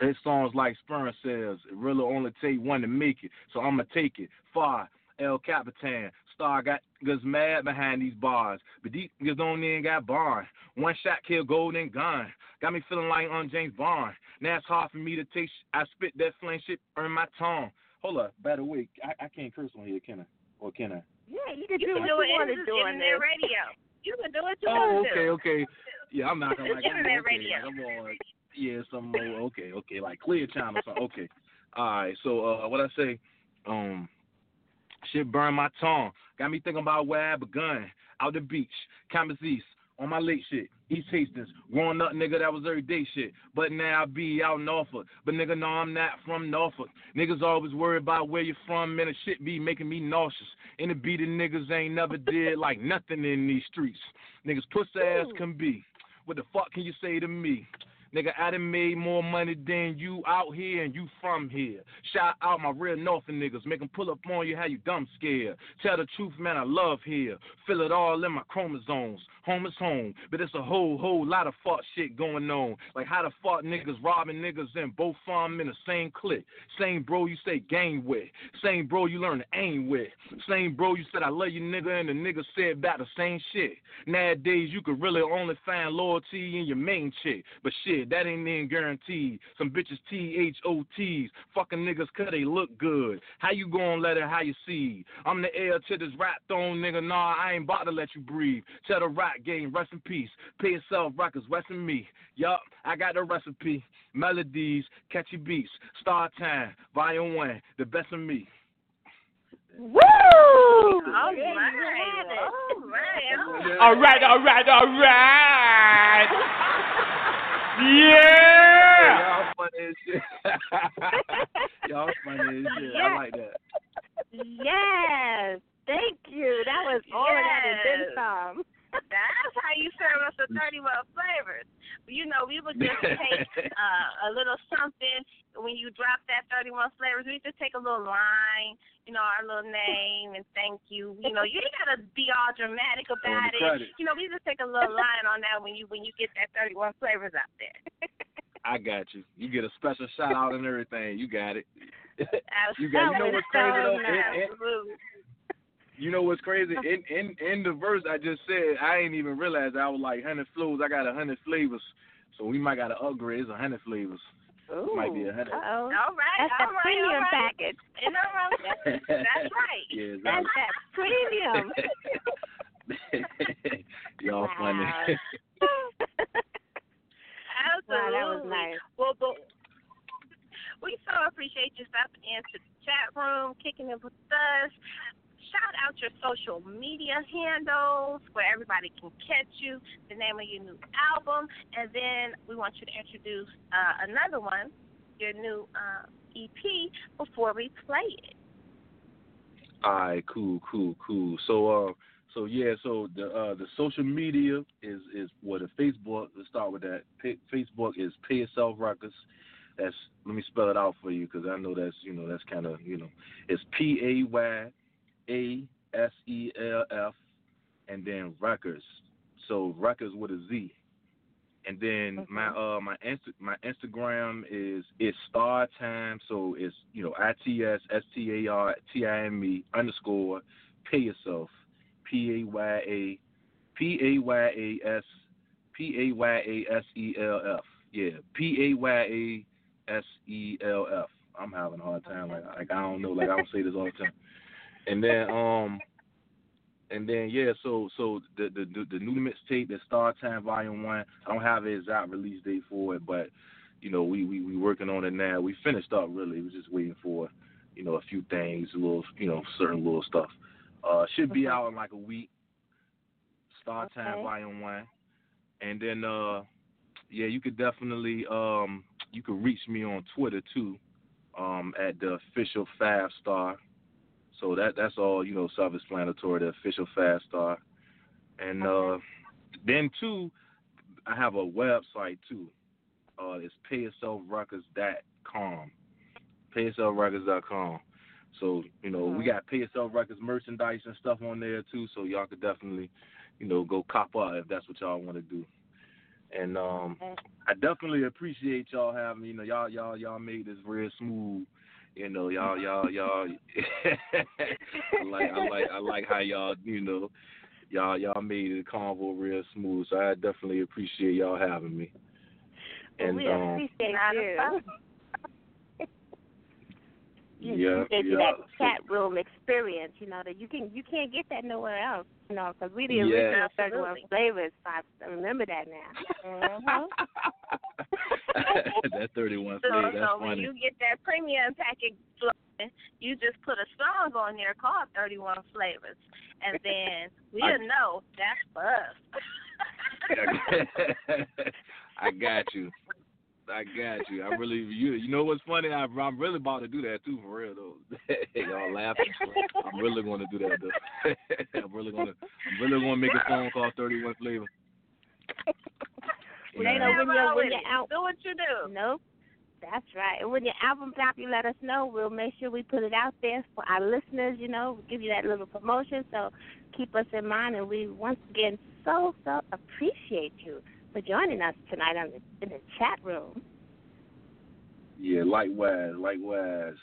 it songs like sperm cells. It really only take one to make it. So I'ma take it. Far El Capitan. Star got niggas mad behind these bars, but these niggas don't even got bars. One shot kill golden gun. Got me feeling like on James Bond. Now it's hard for me to take. I spit that flame shit earn my tongue. Hold up, by the way, I, I can't curse on here, can I? Or can I? yeah, you can You do can what do you it want in to do on internet radio. You can do what you Oh, want to okay, do. okay. Yeah, I'm not gonna like I'm Internet okay, radio. like, I'm on yeah, some more okay, okay, like clear channel so okay. All right, so uh what I say, um shit burn my tongue. Got me thinking about where I begun. Out the beach, Camas East, on my late shit. East Hastings, growing up, nigga, that was everyday shit. But now I be out in Norfolk. But nigga, no, I'm not from Norfolk. Niggas always worry about where you from, man. The shit be making me nauseous. And the beat of niggas ain't never did like nothing in these streets. Niggas pussy ass can be. What the fuck can you say to me? Nigga, I done made more money than you out here and you from here. Shout out my real northern niggas. Make 'em pull up on you how you dumb scared. Tell the truth, man, I love here. Feel it all in my chromosomes. Home is home. But it's a whole, whole lot of fuck shit going on. Like how the fuck niggas robbing niggas and both farm in the same clique. Same bro you say gang with. Same bro you learn to aim with. Same bro you said I love you nigga and the nigga said about the same shit. Nowadays you could really only find loyalty in your main chick. But shit, that ain't even guaranteed. Some bitches T-H-O-T's. Fucking niggas cause they look good. How you gonna let it how you see? I'm the heir to this rap throne, nigga. Nah, I ain't about to let you breathe. Tell the rap game, rest in peace. Pay yourself records, rest in me. Yup, I got the recipe. Melodies, catchy beats. Star Time, Volume 1, the best of me. Woo! All There you right. have it. All right. All right, all right, all right. Yeah. Y'all funny as shit. Y'all funny as shit. I like that. yes. Thank you. That was all of that and then some. That's how you serve us the 31 flavors. You know, we would just take uh, a little something when you drop that 31 flavors. We just take a little line, you know, our little name and thank you. You know, you ain't gotta be all dramatic about it. You know, we just take a little line on that when you when you get that 31 flavors out there. I got you. You get a special shout out and everything. You got it. you got. You know what's crazy though? In, Absolutely. You know what's crazy? In in in the verse I just said, I ain't even realize I was like hundred flows. I got a hundred flavors, so we might got to upgrade. It's a hundred flavors. Ooh. Might be a hundred. Uh-oh. All right. That's all the right, premium all right. package. Ain't nothing wrong. That's right. Yeah, That's that premium. Y'all funny. Absolutely. Wow, that was nice. Well, but we so appreciate you stopping into the chat room, kicking it with us. Shout out your social media handles where everybody can catch you, the name of your new album, and then we want you to introduce uh, another one, your new uh, EP, before we play it. All right, cool, cool, cool. So, uh, so yeah, so the uh, the social media is is what well, the Facebook. Let's start with that. P- Facebook is Pay Yourself Records. That's let me spell it out for you because I know that's you know that's kind of you know it's P A Y A S E L F and then Records. So Records with a Z. And then Okay. my uh my Insta- my Instagram is it's Star Time, so it's you know I T S S T A R T I M E underscore pay yourself P A Y A P A Y A S P A Y A S E L F. Yeah, P A Y A S E L F. I'm having a hard time. Like, like I don't know. Like I don't say this all the time. And then um, and then yeah. So so the the the, new mixtape, the Star Time Volume One. I don't have an exact release date for it, but you know we we we working on it now. We finished up really. We're just waiting for you know a few things, a little you know certain little stuff. Uh, should be out in like a week. Star Time Volume One, and then uh, yeah, you could definitely um, you could reach me on Twitter too, um, at the official five star. So that that's all you know, self-explanatory. The official five star, and uh, then too, I have a website too. Uh, it's payyourselfrecords.com. Payyourselfrecords.com. So you know we got Pay Yourself Records merchandise and stuff on there too. So y'all could definitely, you know, go cop up if that's what y'all want to do. And um, I definitely appreciate y'all having me. You know, y'all y'all y'all made this real smooth. You know, y'all y'all y'all. I like I like I like how y'all you know, y'all y'all made the convo real smooth. So I definitely appreciate y'all having me. And we um, appreciate Not you. problem. You Yeah, gave you yeah. that chat room experience, you know, that you can you can't get that nowhere else, you know, because we the Yeah. original 31 Absolutely. flavors. I remember that now. Mhm. that 31 So, flavor, so that's when funny. you get that premium package, you just put a song on there called 31 Flavors, and then we'll I- know that's for us. I got you. I got you. I really, you, you know what's funny? I, I'm really about to do that too, for real though. Y'all laughing? I'm really going to do that though. I'm really going to, I'm really going to make a song called 31 Flavor. Well, you know, Yeah. when your when your Already. out Do what you do. Nope. That's right. And when your album drop, you let us know. We'll make sure we put it out there for our listeners. You know, give you that little promotion. So keep us in mind. And we once again so so appreciate you for joining us tonight on the, in the chat room. Yeah, likewise, likewise.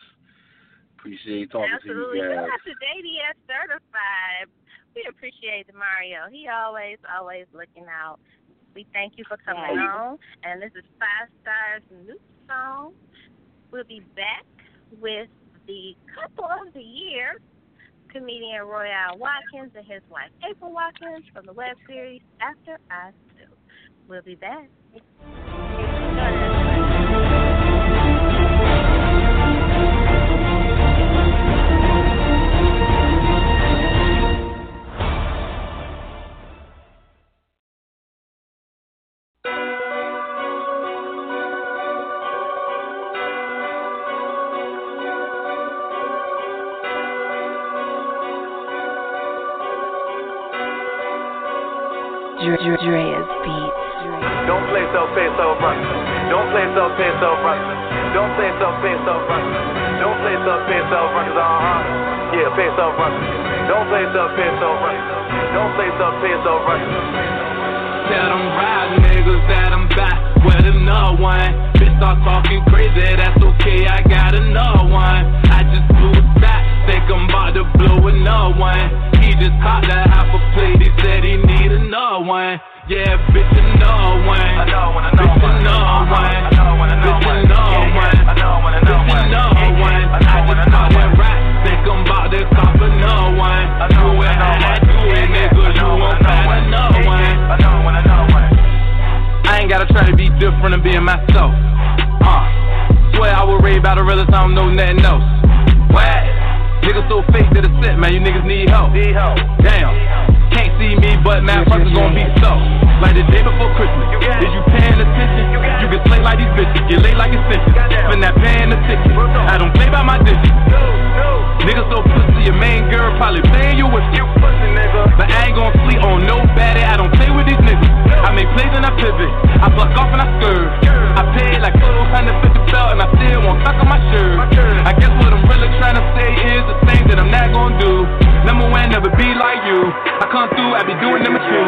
Appreciate talking Absolutely. to you guys. Shout guys. out to JDS Certified. We appreciate Mario. He always, always looking out. We thank you for coming Yeah. on. And this is Five Stars new song. We'll be back with the couple of the year, comedian Royale Watkins and his wife April Watkins from the web series After I Sue. We'll be back. Run. Don't play so pay so run. Don't play so pay so run. Tell them ride niggas that I'm back with another one. Bitch start talking crazy, that's okay, I got another one. I just blew a stack, think I'm about to blow another one. He just caught that half a plate, he said he need another one. Yeah, bitch, another one. Another one, Bitch, another one. one. Another one, try to be different and being myself. Uh, swear I will rave about the realest, I don't know nothing else. What? Niggas so fake that it's sick, man. You niggas need help. Need help. Damn. Can't see me, but man, fuckers gonna be so. Like the day before Christmas. Got you paying attention? You can slay like these bitches, get laid like extensions. Goddamn. Spend that paying attention. I don't play by my. No, no. Niggas so pussy, your main girl probably playing you with You but I ain't gon' sleep on nobody, I don't play with these niggas. I make plays and I pivot. I fuck off and I swerve. I paid like 450 belt and I still won't tuck on my shirt. I guess what I'm really trying to say is the thing that I'm not gon' do. Number one, never be like you. I come through, I be doing them you.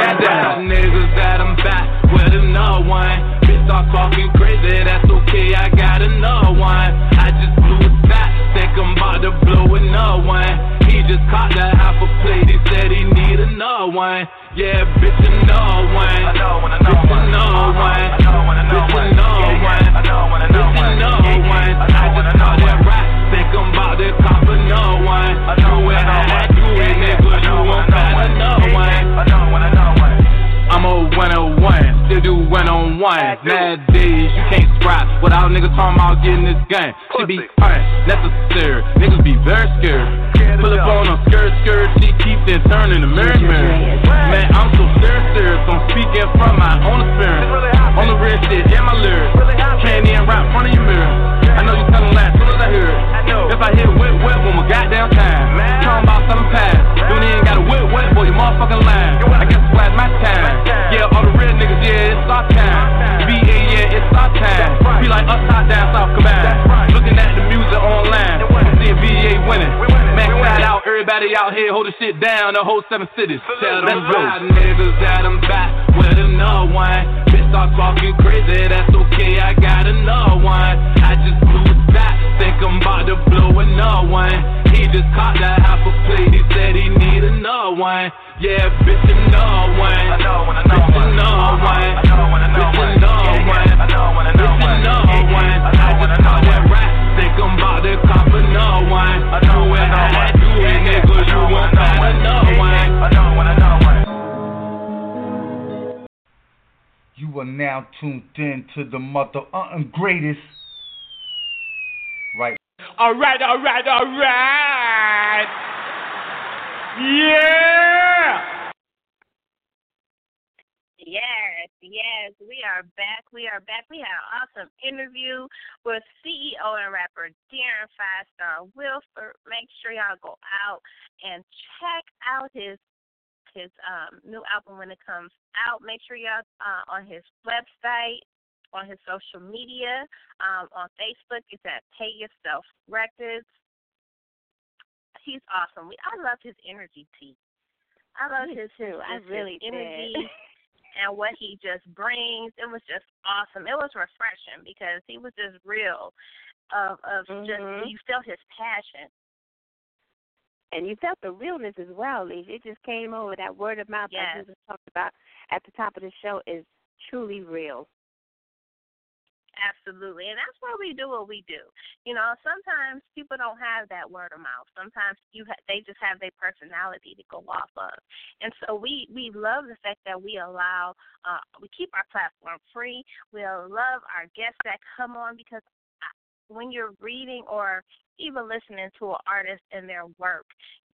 Goddamn. Niggas that I'm back with another one. Bitch start talking crazy, that's okay, I got another one. I just blew stack, think I'm about to blow another one. Just caught that half a plate, he said he need another one. Yeah, bitch, know one. I know one, I know Bitch, you one. know one. I know one, I know Bitch, one. Yeah, one. know one, I know Bitch, one. you know Yeah, yeah. one. I I know one, I just know caught that rap. Think I'm about to cop a no one. I know Do it I know how I one. do it, nigga. I You won't I know find another one. know one, I know one. I'm a one on one, still do one on one. Mad days, you can't scrap without niggas talking about getting this gun. She be unnecessary, niggas be very scared. Pull up on a skirt, skirt, she keep then turning the mirror, mirror. Man, I'm so serious, serious, I'm speaking from my own experience. On the real shit, yeah, my lyrics. Can't even rap in front of your mirror. I know you telling that soon as I hear it. If I hit whip, whip, one more goddamn time. Talking about selling pads. Don't even got a whip, whip, boy, you motherfucking lying. I guess it's my time. Yeah, all the real niggas, We like upside down, South Command. Looking at the music online. Seeing BA winning. Shout out everybody out here holding shit down, the whole seven cities. Tell them ride niggas that I'm back with another one. Bitch, start talking crazy, that's okay, I got another one. I just blew think I'm about to blow another one. He just caught that half a plate, he said he need another one. Yeah, bitch, another one. I know one, I know Bitch, one. another one. I know one, I know Bitch, one. another Yeah, yeah. one. I know one, I know Bitch, one. another Yeah, yeah. one. I I know one, I just know caught that one. rap, think I'm about to cop another one. I know Do I know one. do Yeah, nigga, you know one, won't find another one. I know one, I know one. You are now tuned in to the mother uh, greatest. Right. Alright, alright, alright. Yeah. Yes, yes, we are back. We are back. We had an awesome interview with CEO and rapper Daron Five Star Williford. Make sure y'all go out and check out his his um new album when it comes out. Make sure y'all uh, on his website, on his social media, um, on Facebook. It's at Pay Yourself Records. He's awesome. We I love his energy, T. I love Me his too. I just his really did. energy and what he just brings. It was just awesome. It was refreshing because he was just real. Of of just Mhm. you felt his passion. and you felt the realness as well, Lee. It just came over that word of mouth Yes. that you just talked about at the top of the show is truly real. Absolutely. And that's why we do what we do. You know, sometimes people don't have that word of mouth. Sometimes you ha- they just have their personality to go off of. And so we we love the fact that we allow uh we keep our platform free. We love our guests that come on because when you're reading or even listening to an artist and their work,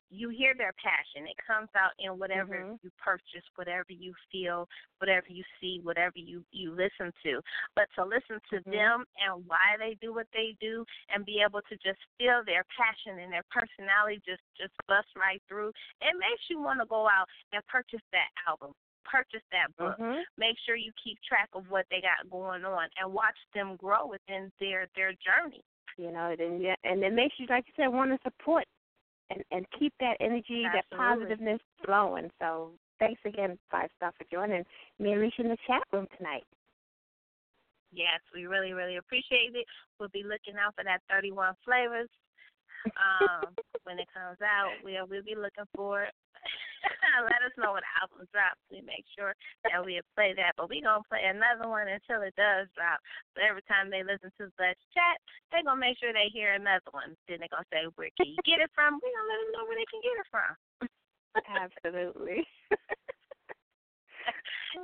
you hear their passion. It comes out in whatever Mhm. you purchase, whatever you feel, whatever you see, whatever you you listen to. But to listen to Mhm. them and why they do what they do, and be able to just feel their passion and their personality just just bust right through, it makes you want to go out and purchase that album, purchase that book. Mhm. Make sure you keep track of what they got going on and watch them grow within their their journey. You know, and and it makes you, like you said, want to support and and keep that energy, that Absolutely. positiveness flowing. So thanks again, Five Star, for joining me and Alicia in the chat room tonight. Yes, we really, really appreciate it. We'll be looking out for that 31 flavors um, when it comes out. We'll we'll be looking for it. Let us know when the album drops. We make sure that we'll play that. But going to play another one until it does drop. So every time they listen to Let's Chat, they're going to make sure they hear another one. Then they're going to say, where can you get it from? We're going to let them know where they can get it from. Absolutely.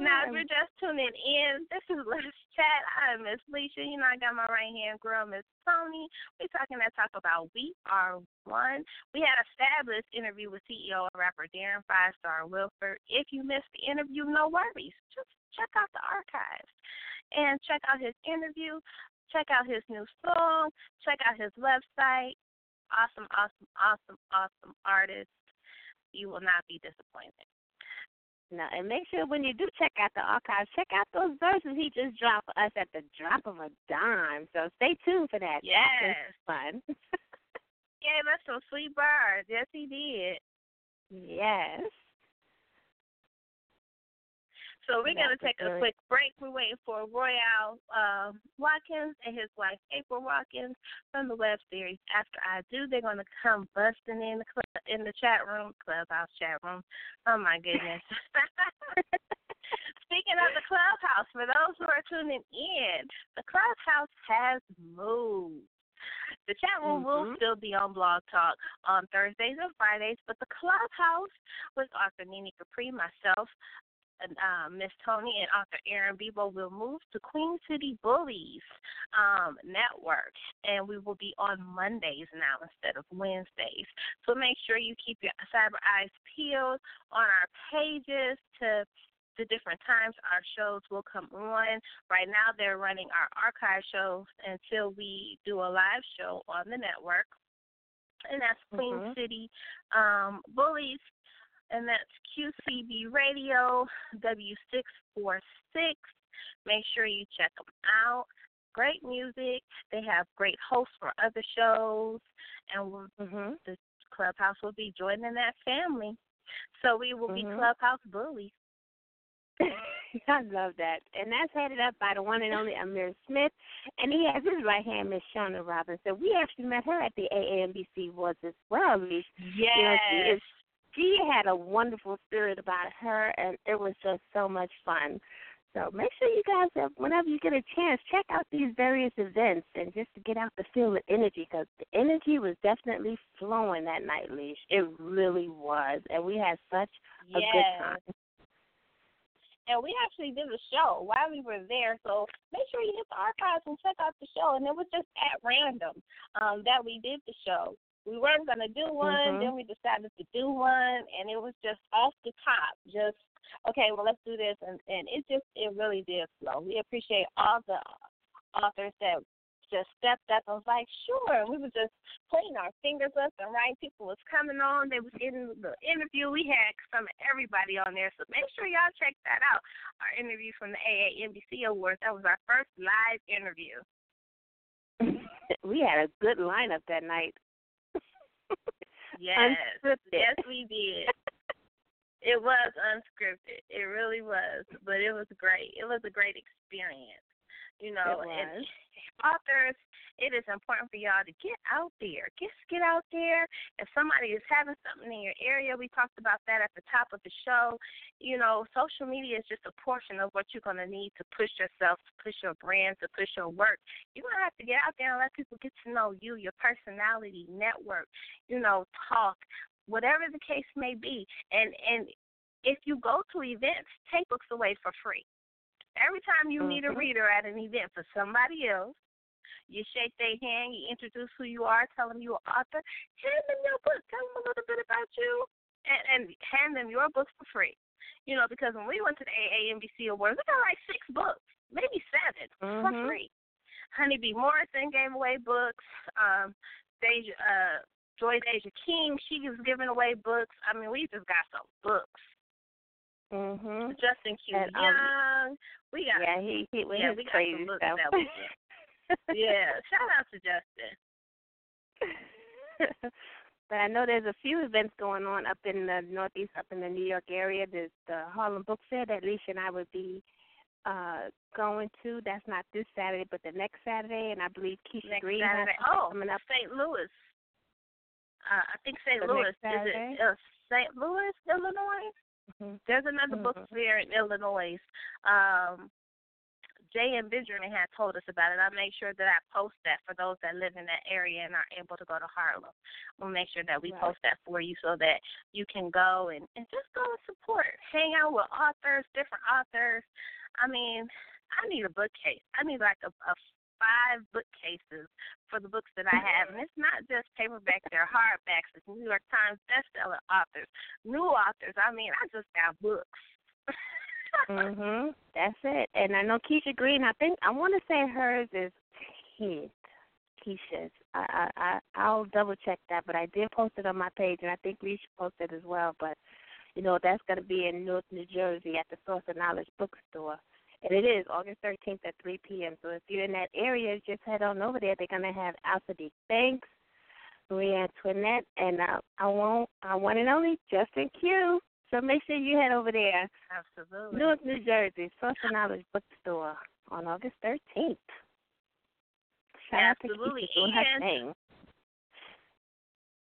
Now, if you're just tuning in, this is Let's Chat. I'm Miss Lissha. You know, I got my right hand girl, Miss Toni. We're talking that talk about We Are One. We had a fabulous interview with CEO and rapper Daron Five Star Williford. If you missed the interview, no worries. Just check out the archives and check out his interview. Check out his new song. Check out his website. Awesome, awesome, awesome, awesome artist. You will not be disappointed. No, and make sure when you do check out the archives, check out those verses he just dropped for us at the drop of a dime. So stay tuned for that. Yes. It's fun. yeah, us some sweet bars. Yes, he did. yes. So we're gonna take a quick break. We're waiting for Royale uh, Watkins and his wife April Watkins from the web series After I Do. They're gonna come busting in the club, in the chat room, clubhouse chat room. Oh my goodness. Speaking of the clubhouse, for those who are tuning in, the clubhouse has moved. The chat room will Mhm. still be on Blog Talk on Thursdays and Fridays, but the clubhouse with author Nini Capri, myself, and uh, Miss Toni, and author Aaron Bebo will move to Queen City Bullies um, Network, and we will be on Mondays now instead of Wednesdays. So make sure you keep your cyber eyes peeled on our pages to the different times our shows will come on. Right now, they're running our archive shows until we do a live show on the network, and that's Queen Mhm. City um, Bullies, and that's QCB Radio W646. Make sure you check them out. Great music. They have great hosts for other shows, and we'll, Mhm. the clubhouse will be joining that family. So we will be Mhm. clubhouse bullies. I love that. And that's headed up by the one and only Amir Smith. And he has his right hand, Miss Shauna Robinson. We actually met her at the AAMBC Awards as well, Leash. Yes. You know, she, is, she had a wonderful spirit about her, and it was just so much fun. So make sure you guys, have, whenever you get a chance, check out these various events and just to get out the feel of energy because the energy was definitely flowing that night, Leash. It really was. And we had such a good time. and we actually did a show while we were there. So make sure you hit the archives and check out the show. And it was just at random um, that we did the show. We weren't gonna do one, Mhm. then we decided to do one, and it was just off the top. Just okay, well let's do this, and and it just it really did flow. We appreciate all the authors that just stepped up and was like, sure. And we were just putting our fingers up and right. People was coming on. They was getting the interview. We had some of everybody on there. So make sure y'all check that out. Our interview from the AAMBC Awards. That was our first live interview. we had a good lineup that night. Yes. Unscripted. Yes, we did. It was unscripted. It really was. But it was great. It was a great experience. You know, and authors, it is important for y'all to get out there. Just get out there. If somebody is having something in your area, we talked about that at the top of the show. You know, social media is just a portion of what you're going to need to push yourself, to push your brand, to push your work. You're going to have to get out there and let people get to know you, your personality, network, you know, talk, whatever the case may be. And and if you go to events, take books away for free. Every time you meet a Mhm. reader at an event for somebody else, you shake their hand, you introduce who you are, tell them you're an author, hand them your book, tell them a little bit about you, and, and hand them your book for free. You know, because when we went to the AAMBC Awards, we got like six books, maybe 7 for Mhm. free. Honeybee Morrison gave away books. Um, Deja, uh, Joy Deja King, she was giving away books. I mean, we just got some books. Mhm. Justin Q. And, um, Young. We got Yeah, he he yeah, we got some books stuff. that yeah, shout out to Justin. but I know there's a few events going on up in the Northeast, up in the New York area. There's the Harlem Book Fair that Lissha and I would be uh going to. That's not this Saturday, but the next Saturday, and I believe Keisha Next Green Saturday. has Oh, coming up. St. Louis. Uh, I think St. Louis. Is it uh, St. Louis, Illinois? Mhm. There's another book fair in Illinois. Um, Jay and Benjamin had told us about it. I'll make sure that I post that for those that live in that area and are able to go to Harlem. We'll make sure that we Right. post that for you so that you can go and, and just go and support. Hang out with authors, different authors. I mean, I need a bookcase. I need like a, a five bookcases for the books that I have. And it's not just paperback, they're hardbacks. It's New York Times bestseller authors, new authors. I mean, I just got books. Mhm. That's it. And I know Keisha Green. I think I want to say hers is tenth. Keisha's. I I I I'll double check that, but I did post it on my page, and I think we should post it as well. But you know that's going to be in North New Jersey at the Source of Knowledge Bookstore, and it is August 13th at 3 p.m. So if you're in that area, just head on over there. They're going to have Alpha Banks, Marie Antoinette, and uh, I won't I one and only Justin Q. So make sure you head over there. Absolutely. Newark, New Jersey, Source of Knowledge Bookstore on August 13th. Shout Absolutely. out to Keisha doing her thing.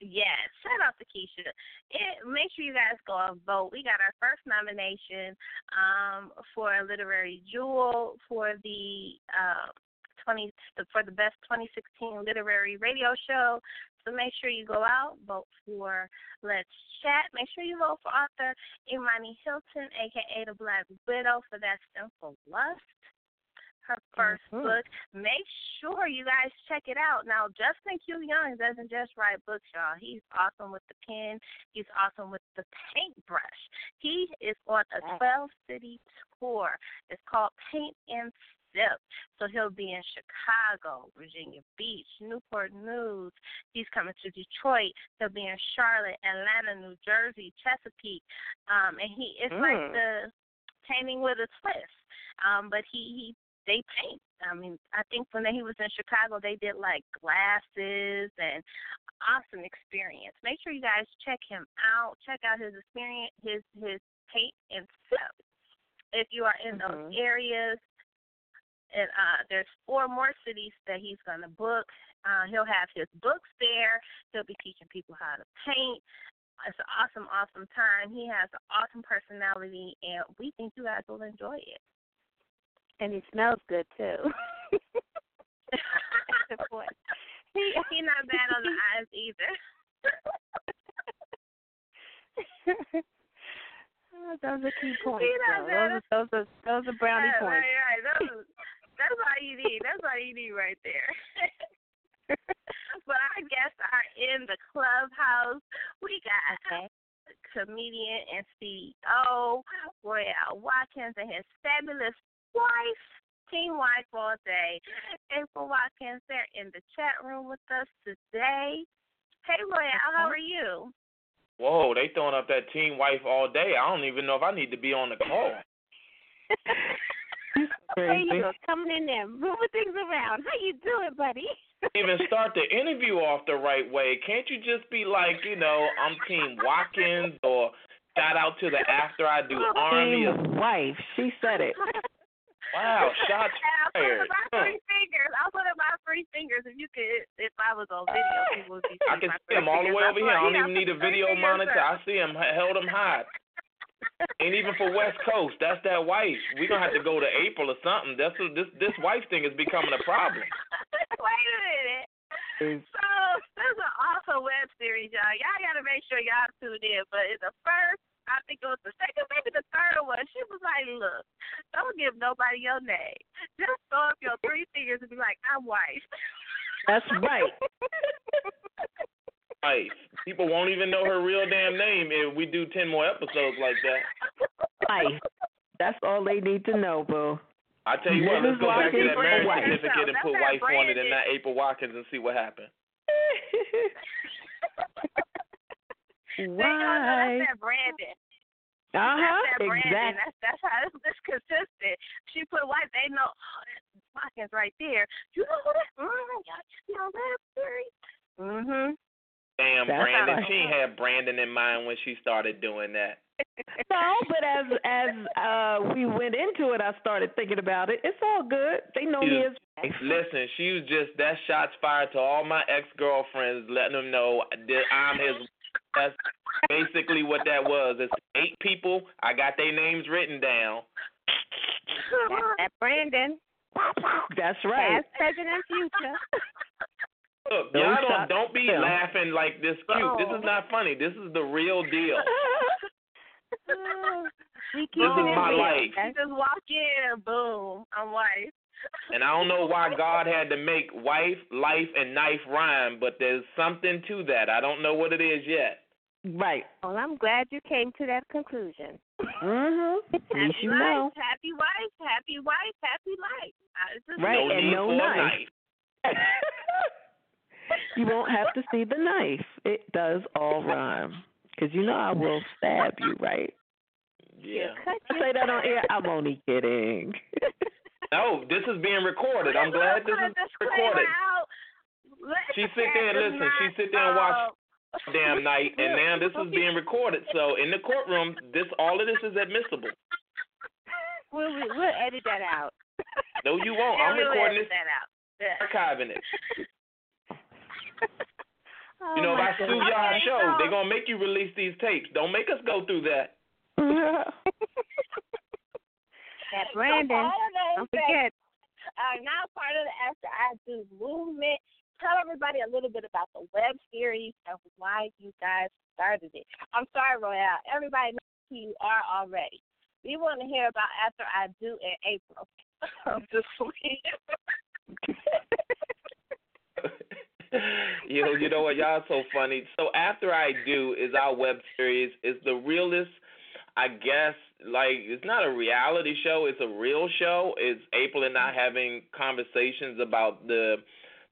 Yes, shout out to Keisha. It, make sure you guys go and vote. We got our first nomination um, for a literary jewel for the uh, twenty for the best 2016 literary radio show. So make sure you go out, vote for Let's Chat. Make sure you vote for author Imani Hilton, aka the Black Widow, for that simple lust. Her 1st Mhm. book. Make sure you guys check it out. Now, Justin Q. Young doesn't just write books, y'all. He's awesome with the pen. He's awesome with the paintbrush. He is on a 12 city tour. It's called Paint and Sip. So he'll be in Chicago, Virginia Beach, Newport News. He's coming to Detroit. He'll be in Charlotte, Atlanta, New Jersey, Chesapeake. Um, and he it's like Mm. the painting with a twist. Um, but he, he they paint. I mean, I think when he was in Chicago, they did like glasses and awesome experience. Make sure you guys check him out. Check out his experience, his his paint and stuff. If you are in those Mhm. areas, and uh, there's four more cities that he's going to book. Uh, he'll have his books there. He'll be teaching people how to paint. It's an awesome, awesome time. He has an awesome personality, and we think you guys will enjoy it. And he smells good too. he he not bad on the eyes either. Oh, those are key points. He not though. Those, are, those are those are brownie right, points. Right, right. Those, that's all you need. That's all you need right there. but our guests are in the clubhouse. We got Okay. comedian and CEO Royale Watkins and his fabulous wife, team wife all day. April Watkins, they're in the chat room with us today. Hey Royale, how uh-huh. are you? Whoa, they throwing up that teen wife all day. I don't even know if I need to be on the call. There you go, coming in there, moving things around. How you doing, buddy? even start the interview off the right way. Can't you just be like, you know, I'm Team Watkins or shout out to the after I do Army or Team wife. She said it. Wow, shots I'll put it fired. my three fingers. I'll put it my three fingers. If you could, if I was on video, people would be. I can see three him all the way over here. I don't even need a video monitor. I see him held him high. Ain't even for West Coast. That's that wife. We gonna have to go to April or something. That's what, this this wife thing is becoming a problem. Wait a minute. So there's an awesome web series, y'all. Y'all gotta make sure y'all tune in. But it's the first, I think it was the second, maybe the third one. She was like, "Look, don't give nobody your name. Just throw up your three fingers and be like, I'm wife." That's right. Wife. People won't even know her real damn name if we do ten more episodes like that. Wife. That's all they need to know, boo. I tell you what, let's go back to that marriage certificate and put wife on it and not April Watkins and see what happens. They don't know Why? that's that Brandon. Uh That's huh. that Brandon. Exactly. That's that's how it's, it's consistent. She put white. They know. Oh, that's Watkins right there. You know who that? Mm, y'all just know that series. Mhm. Damn, That's Brandon. how- She ain't had Brandon in mind when she started doing that. No, but as as uh we went into it, I started thinking about it. It's all good. They know me as wife. Listen, she was just that shots fired to all my ex girlfriends, letting them know that I'm his. That's basically what that was. It's eight people. I got their names written down. That's that Brandon, That's right. past, present, and future. Look, No y'all don't don't be down. laughing like this cute. This is not funny. This is the real deal. we This it is in my real. life. You just walk in and boom, I'm wife. And I don't know why God had to make wife, life, and knife rhyme, but there's something to that. I don't know what it is yet. Right. Well, I'm glad you came to that conclusion. Mhm. At Happy you life, know. happy wife, happy wife, happy life. Just Right, no and no knife. knife. you won't have to see the knife. It does all rhyme. Because you know I will stab you, right? Yeah. Cut I say that on air. I'm only kidding. No, this is being recorded. I'm glad this is recorded. out. Let She sit there and cat listen. does She sit there and watch. Uh, damn night, and now this is being recorded. So in the courtroom, this all of this is admissible. We'll we'll edit that out. No, you won't. Yeah, I'm we'll recording edit this, that out. Yeah. archiving it. Oh You know, if I sue goodness. y'all Okay, show, so- they're gonna make you release these tapes. Don't make us go through that. That Brandon, So part of the don't forget. are now part of the After I Do movement. Tell everybody a little bit about the web series and why you guys started it. I'm sorry, Royale. Everybody knows who you are already. We want to hear about After I Do in April. I'm just you know, you know what? Y'all so funny. So after I do is our web series. is the realest. I guess like it's not a reality show. It's a real show. It's April and I having conversations about the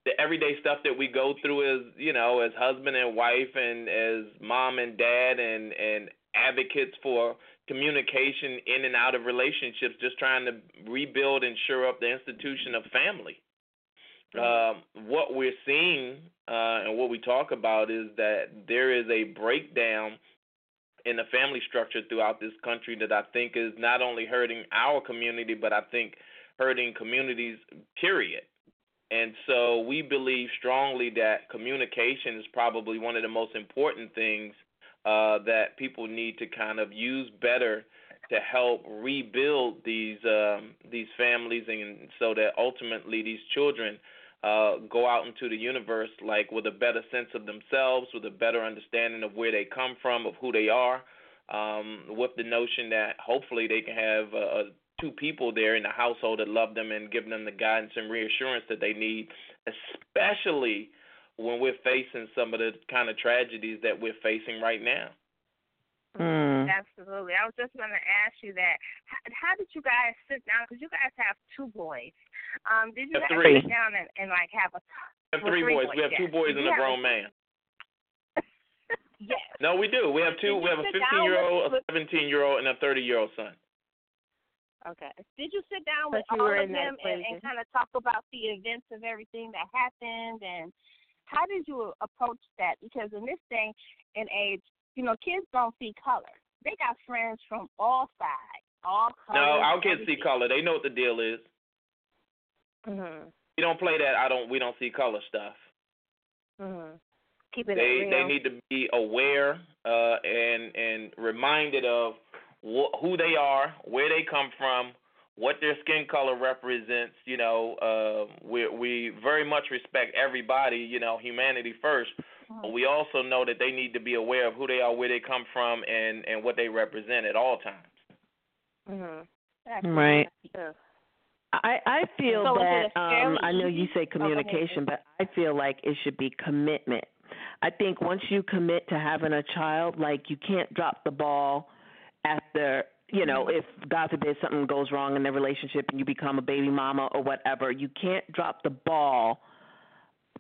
the everyday stuff that we go through as you know as husband and wife and as mom and dad and and advocates for communication in and out of relationships just trying to rebuild and shore up the institution of family um, what we're seeing uh, and what we talk about is that there is a breakdown in the family structure throughout this country that I think is not only hurting our community, but I think hurting communities, period. And so we believe strongly that communication is probably one of the most important things uh, that people need to kind of use better to help rebuild these um, these families, and so that ultimately these children uh, go out into the universe like with a better sense of themselves, with a better understanding of where they come from, of who they are, um, with the notion that hopefully they can have a, two people there in the household that love them and give them the guidance and reassurance that they need, especially when we're facing some of the kind of tragedies that we're facing right now. Mm. Absolutely. I was just going to ask you that. How, how did you guys sit down? Because you guys have two boys. Um, did you Have guys three. sit down and, and like have a? We have three three boys. We boys, have two boys and a grown a- man. Yes. No, we do. We have two. Did We have a 15 year old, a 17 year old, and a 30 year old son. Okay. Did you sit down But with all of them and, and kind of talk about the events of everything that happened and how did you approach that? Because in this day and age, you know, kids don't see color. They got friends from all sides, all colors. No, our kids see color. They know what the deal is. Mhm. We don't play that. I don't. We don't see color stuff. Mhm. Keeping They it real. they need to be aware uh, and and reminded of wh- who they are, where they come from, what their skin color represents. You know, uh, we we very much respect everybody. You know, humanity first. But we also know that they need to be aware of who they are, where they come from, and and what they represent at all times. Mhm. Right. Yeah. I I feel So that um I know you easy- say Oh, communication, but I feel like it should be commitment. I think once you commit to having a child, like you can't drop the ball after you know, if God forbid something goes wrong in the relationship and you become a baby mama or whatever, you can't drop the ball.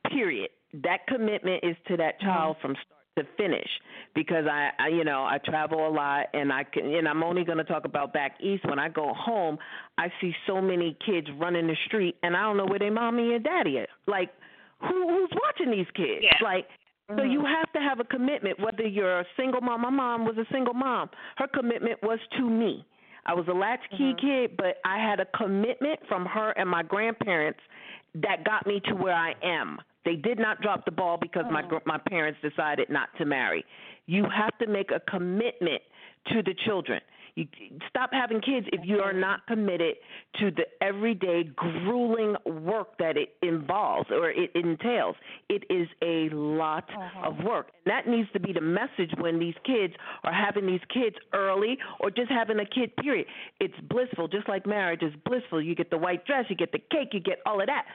Period. That commitment is to that mm-hmm. child from start to finish because I, I you know I travel a lot and I can and I'm only going to talk about back east when I go home I see so many kids running the street and I don't know where their mommy and daddy is like who who's watching these kids Yeah. like so you mm. have to have a commitment whether you're a single mom my mom was a single mom her commitment was to me I was a latchkey mm-hmm. kid but I had a commitment from her and my grandparents that got me to where I am. They did not drop the ball because my mm. gr my parents decided not to marry. You have to make a commitment to the children. You stop having kids if you are not committed to the everyday grueling work that it involves or it entails. It is a lot uh-huh. of work. And that needs to be the message when these kids are having these kids early or just having a kid period. It's blissful, just like marriage is blissful. You get the white dress, you get the cake, you get all of that.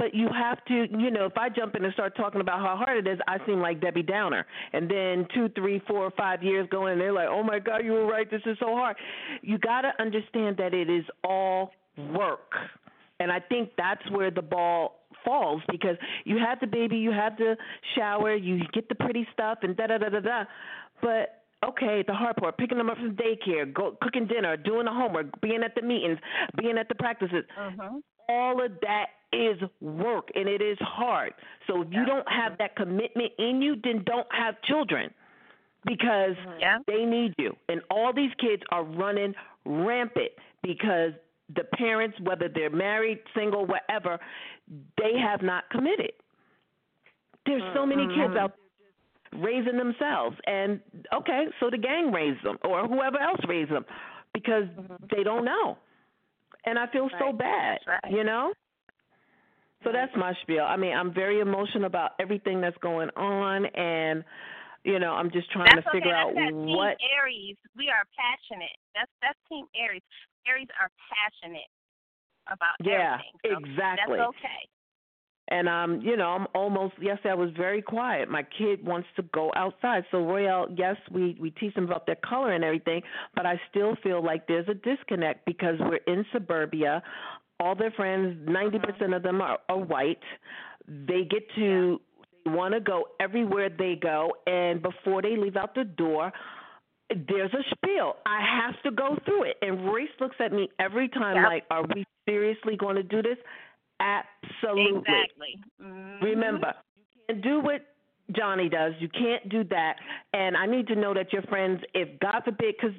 But you have to, you know, if I jump in and start talking about how hard it is, I seem like Debbie Downer. And then two, three, four, five years go in, and they're like, oh my God, you were right. This is so hard. You got to understand that it is all work. And I think that's where the ball falls because you have the baby, you have the shower, you get the pretty stuff, and da da da da da. But okay, the hard part, picking them up from daycare, go cooking dinner, doing the homework, being at the meetings, being at the practices. Mhm. All of that is work and it is hard. So if you don't have that commitment in you, then don't have children because mm-hmm. Yeah. they need you. And all these kids are running rampant because the parents, whether they're married, single, whatever, they have not committed. There's so many mm-hmm. kids out there raising themselves, and okay, so the gang raised them or whoever else raised them because mm-hmm. they don't know. And I feel so bad, right. you know. So that's my spiel. I mean, I'm very emotional about everything that's going on, and you know, I'm just trying That's to figure okay. out That's that what. Team Aries. We are passionate. That's that's Team Aries. Aries are passionate about Yeah, everything. So exactly. That's okay. And um, you know, I'm almost yesterday I was very quiet. My kid wants to go outside. So Royale, yes, we we teach them about their color and everything, but I still feel like there's a disconnect because we're in suburbia. All their friends, 90% of them are, are white. They get to they want to go everywhere they go, and before they leave out the door, there's a spiel. I have to go through it. And Royce looks at me every time Yep. like, "Are we seriously going to do this?" Absolutely. Exactly. Mhm. Remember, you can't do what Johnny does. You can't do that. And I need to know that your friends, if God forbid, because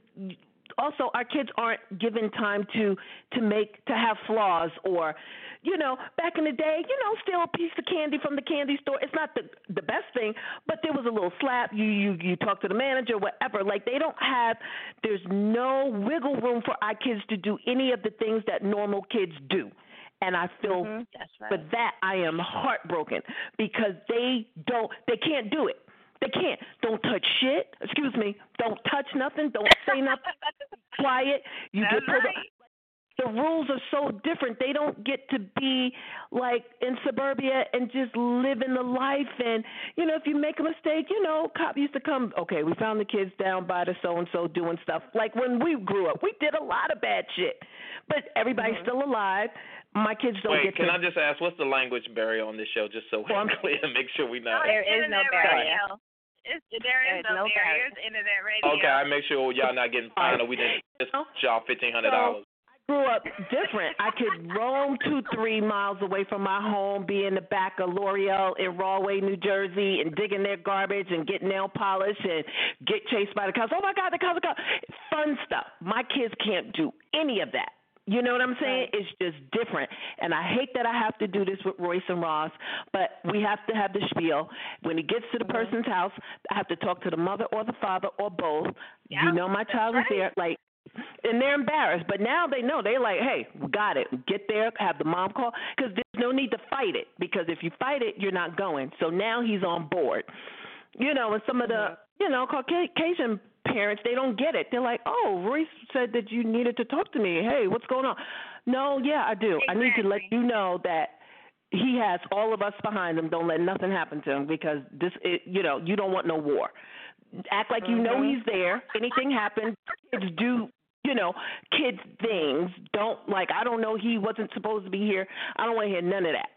also our kids aren't given time to to make to have flaws or you know back in the day you know steal a piece of candy from the candy store it's not the the best thing but there was a little slap you you you talk to the manager whatever like they don't have there's no wiggle room for our kids to do any of the things that normal kids do and I feel Mhm. That's right. for that I am heartbroken because they don't they can't do it. They can't. Don't touch shit. Excuse me. Don't touch nothing. Don't say nothing. Quiet. You That's get pulled right. the rules are so different. They don't get to be like in suburbia and just living the life. And you know, if you make a mistake, you know, cop used to come. Okay, we found the kids down by the so and so doing stuff. Like when we grew up, we did a lot of bad shit, but everybody's still alive. My kids don't Wait, get can to. I just ask what's the language barrier on this show, just so I'm- we're clear, make sure we know. No, There it's is no barrier. radio. It's, there is There's no, no barrier. barriers. Internet radio. Okay, I make sure y'all not getting fined or we didn't just y'all fifteen hundred dollars. I grew up different. I could roam two, three miles away from my home, be in the back of L'Oreal in Rahway, New Jersey, and digging their garbage and get nail polish and get chased by the cops. Oh my God, the cops are coming. Fun stuff. My kids can't do any of that. You know what I'm saying? It's just different. And I hate that I have to do this with Royce and Ross, but we have to have the spiel. When he gets to the mm-hmm. person's house, I have to talk to the mother or the father or both. Yeah, you know my child is there. Like and they're embarrassed. But now they know. They're like, hey, we got it. Get there, have the mom call, because there's no need to fight it. Because if you fight it, you're not going. So now he's on board. You know, and some of the, mm-hmm. you know, Caucasian parents, they don't get it. They're like, oh, Royce said that you needed to talk to me. Hey, what's going on? No, yeah, I do. I need to let you know that he has all of us behind him. Don't let nothing happen to him because this, it, you know, you don't want no war. Act like you know mm-hmm. he's there. Anything happens, kids do, you know, kids things. Don't like I don't know he wasn't supposed to be here. I don't want to hear none of that.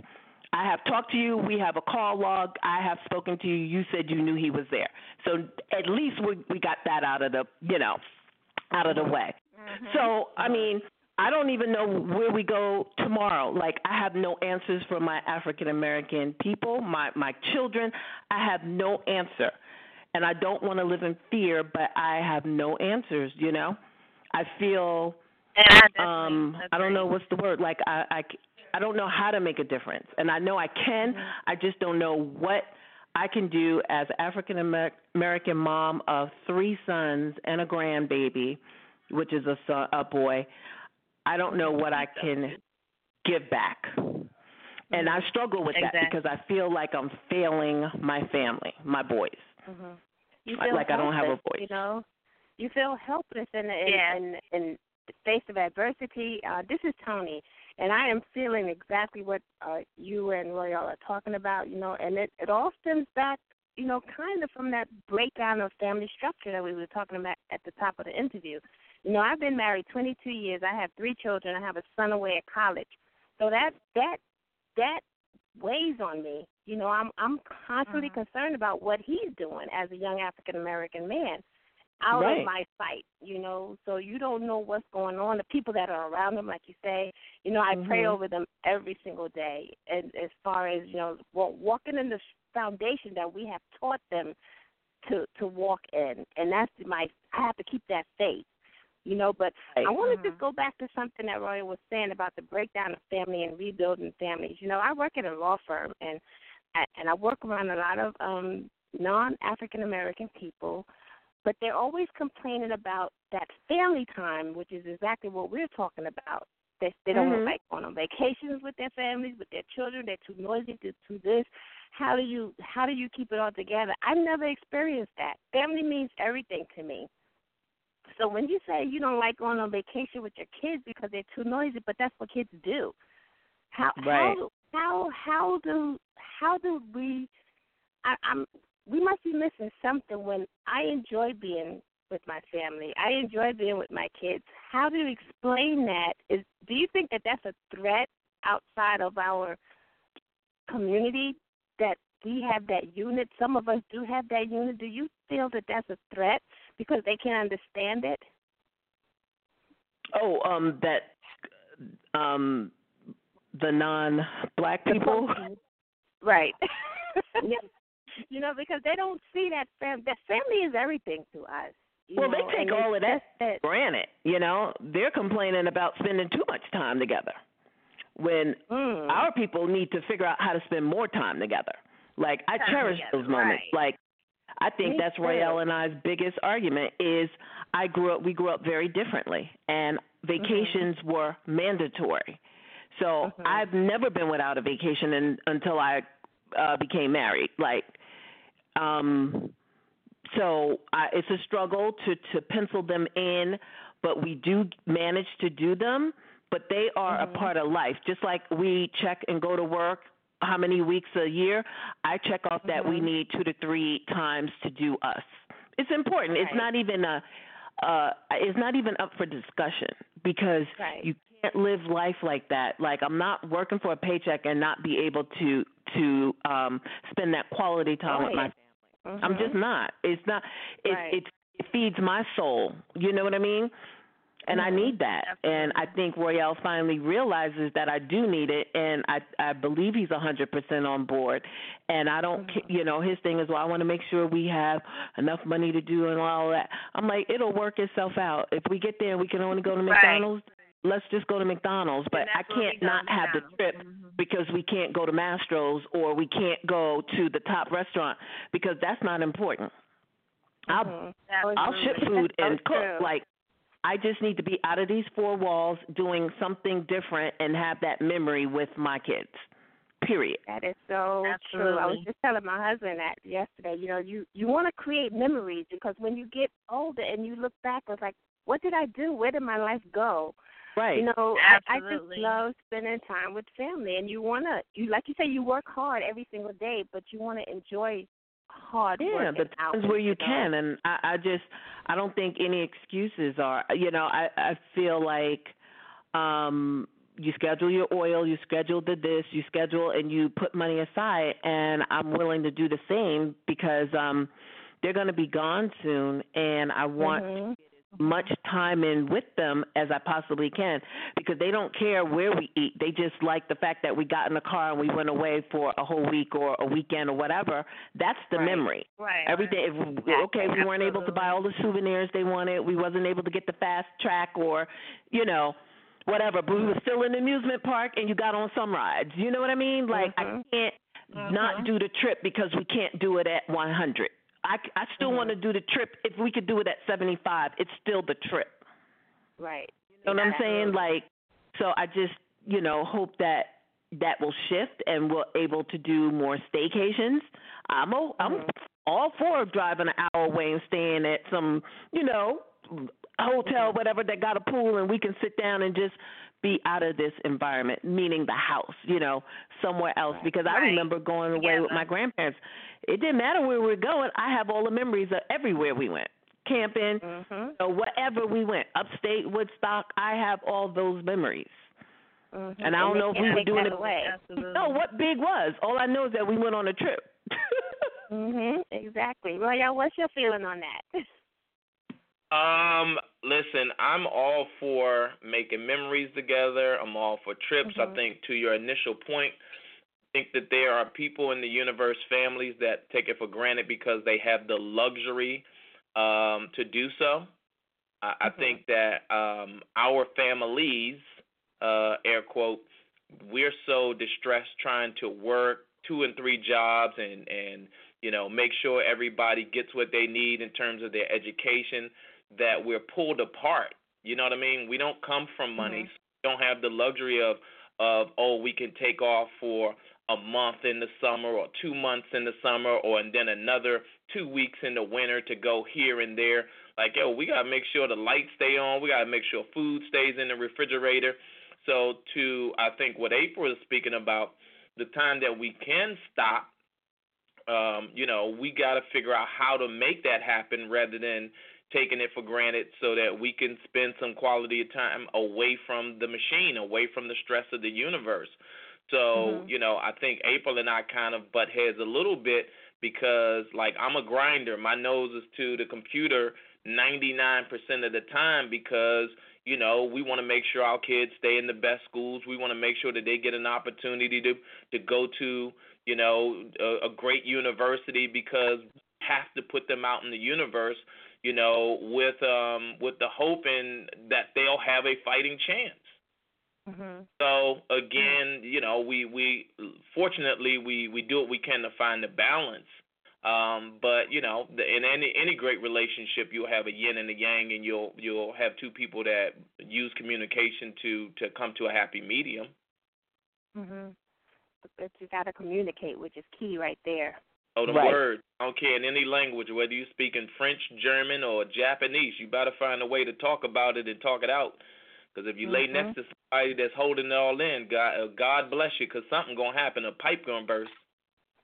I have talked to you. We have a call log. I have spoken to you. You said you knew he was there. So at least we we got that out of the, you know, out of the way. So, I mean, I don't even know where we go tomorrow. Like I have no answers for my African American people, my my children. I have no answer. And I don't want to live in fear, but I have no answers, you know? I feel And I um I don't know what's the word. Like I I I don't know how to make a difference. And I know I can. I just don't know what I can do as African American mom of three sons and a grandbaby, which is a son, a boy. I don't know what I can give back. And I struggle with that because I feel like I'm failing my family, my boys. hmm You Like- feel like I don't have a voice. You know, you feel helpless in in, Yeah. in, in the face of adversity. Uh, this is Toni, and I am feeling exactly what uh, you and Royale are talking about. You know, and it it all stems back, you know, kind of from that breakdown of family structure that we were talking about at the top of the interview. You know, I've been married 22 years. I have three children. I have a son away at college. So that that that weighs on me. You know, I'm I'm constantly concerned about what he's doing as a young African American man. Out Right. of my sight, you know, so you don't know what's going on. The people that are around them, like you say, you know, I pray Mhm. over them every single day. And as far as you know, wa- walking in the foundation that we have taught them to to walk in, and that's my. I have to keep that faith, you know. But I want to just go back to something that Roy was saying about the breakdown of family and rebuilding families. You know, I work at a law firm, and I, and I work around a lot of um non African American people, but they're always complaining about that family time, which is exactly what we're talking about. They they don't Mhm. like going on vacations with their families, with their children. They're too noisy to do this. How do you how do you keep it all together? I've never experienced that. Family means everything to me. So when you say you don't like going on vacation with your kids because they're too noisy, but that's what kids do. How Right. how how how do how do we I, I'm we must be missing something when I enjoy being with my family. I enjoy being with my kids. How do you explain that? Is do you think that that's a threat outside of our community that we have that unit? Some of us do have that unit. Do you feel that that's a threat because they can't understand it? Oh, um, that um, the non-black people. Right. you know, because they don't see that fam that family is everything to us. Well, know, they take and all of that for granted. You know, they're complaining about spending too much time together. When Mm. our people need to figure out how to spend more time together. Like I Time cherish together, those moments. right. Like I think Me that's too. And I's biggest argument is I grew up we grew up very differently and vacations were mandatory. So Mhm. I've never been without a vacation in, until I uh became married. Like um so I, it's a struggle to to pencil them in, but we do manage to do them. But they are Mhm. a part of life, just like we check and go to work. How many weeks a year? I check off that we Mhm. need two to three times to do us. It's important. It's not even a. Uh, it's not even up for discussion because Right. you can't live life like that. Like I'm not working for a paycheck and not be able to to um spend that quality time with my Family. I'm just not. It's not. It Right. it it feeds my soul. You know what I mean? And I Mhm. need that. And I think Royale finally realizes that I do need it, and I I believe he's a hundred percent on board. And I don't, ca you know, his thing is, well, I want to make sure we have enough money to do and all that. I'm like, it'll work itself out. If we get there and we can only go to. McDonald's, let's just go to McDonald's. But I that's where we can't not have the McDonald's. trip Mhm. because we can't go to Mastro's or we can't go to the top restaurant because that's not important. I'll Mhm. I'll ship food That's and so cook. true. Like I just need to be out of these four walls doing something different and have that memory with my kids. Period. That is so true. I was just telling my husband that yesterday. You know, you you want to create memories because when you get older and you look back, it's like, what did I do? Where did my life go? Right. You know, I, I just love spending time with family, and you want to, you like you say, you work hard every single day, but you want to enjoy hard yeah, work the times hours, where you know? can, and I, I just I don't think any excuses are. You know, I I feel like um you schedule your oil, you schedule the this, you schedule and you put money aside, and I'm willing to do the same because um they're going to be gone soon, and I want Mhm. Much time in with them as I possibly can because they don't care where we eat. They just like the fact that we got in the car and we went away for a whole week or a weekend or whatever. That's the Right. memory. Right. Every day, if, okay, we weren't able to buy all the souvenirs they wanted. We wasn't able to get the fast track or, you know, whatever. But we were still in the amusement park and you got on some rides. You know what I mean? Like I Mhm. can't not Mhm. do the trip because we can't do it at 100. I, I still Mhm. want to do the trip. If we could do it at 75, it's still the trip. Right. You know what I'm saying? Like, so I just, you know, hope that that will shift and we're able to do more staycations. I'm o- I'm Mhm. all for driving an hour away and staying at some, you know, hotel, whatever that got a pool, and we can sit down and just be out of this environment, meaning the house, you know, somewhere else. Because I Right. remember going away with Together. my grandparents. It didn't matter where we were going. I have all the memories of everywhere we went, camping, Mhm. or whatever we went, upstate Woodstock. I have all those memories. Mhm. And I don't they know if we were doing that it- away. Absolutely. No, what big was? All I know is that we went on a trip. Mhm. Exactly. Well, yeah. What's your feeling on that? Um, listen, I'm all for making memories together. I'm all for trips. I think to your initial point, I think that there are people in the universe, families that take it for granted because they have the luxury um, to do so. I, I think that um, our families, uh, air quote, we're so distressed trying to work two and three jobs and and you know make sure everybody gets what they need in terms of their education that we're pulled apart. You know what I mean? We don't come from money. We don't have the luxury of of oh we can take off for a month in the summer or two months in the summer or and then another two weeks in the winter to go here and there. Like yo, we gotta make sure the lights stay on. We gotta make sure food stays in the refrigerator. So to I think what April is speaking about, the time that we can stop um, you know, we got to figure out how to make that happen rather than taking it for granted so that we can spend some quality of time away from the machine, away from the stress of the universe. So, Mhm. you know, I think April and I kind of butt heads a little bit because, like, I'm a grinder. My nose is to the computer 99% of the time because, you know, we want to make sure our kids stay in the best schools. We want to make sure that they get an opportunity to to go to, you know, a, a great university because we have to put them out in the universe, you know, with um with the hope in that they'll have a fighting chance. Mm-hmm. So again, you know, we we fortunately we we do what we can to find the balance. Um, but you know, the, in any any great relationship, you'll have a yin and a yang, and you'll you'll have two people that use communication to to come to a happy medium. Mhm. But you got to communicate, which is key right there. Oh, the Right. words. I don't care in any language, whether you speak in French, German, or Japanese. You better find a way to talk about it and talk it out. Because if you lay Mhm. next to somebody that's holding it all in, God, uh, God bless you, because something gonna happen. A pipe gonna burst.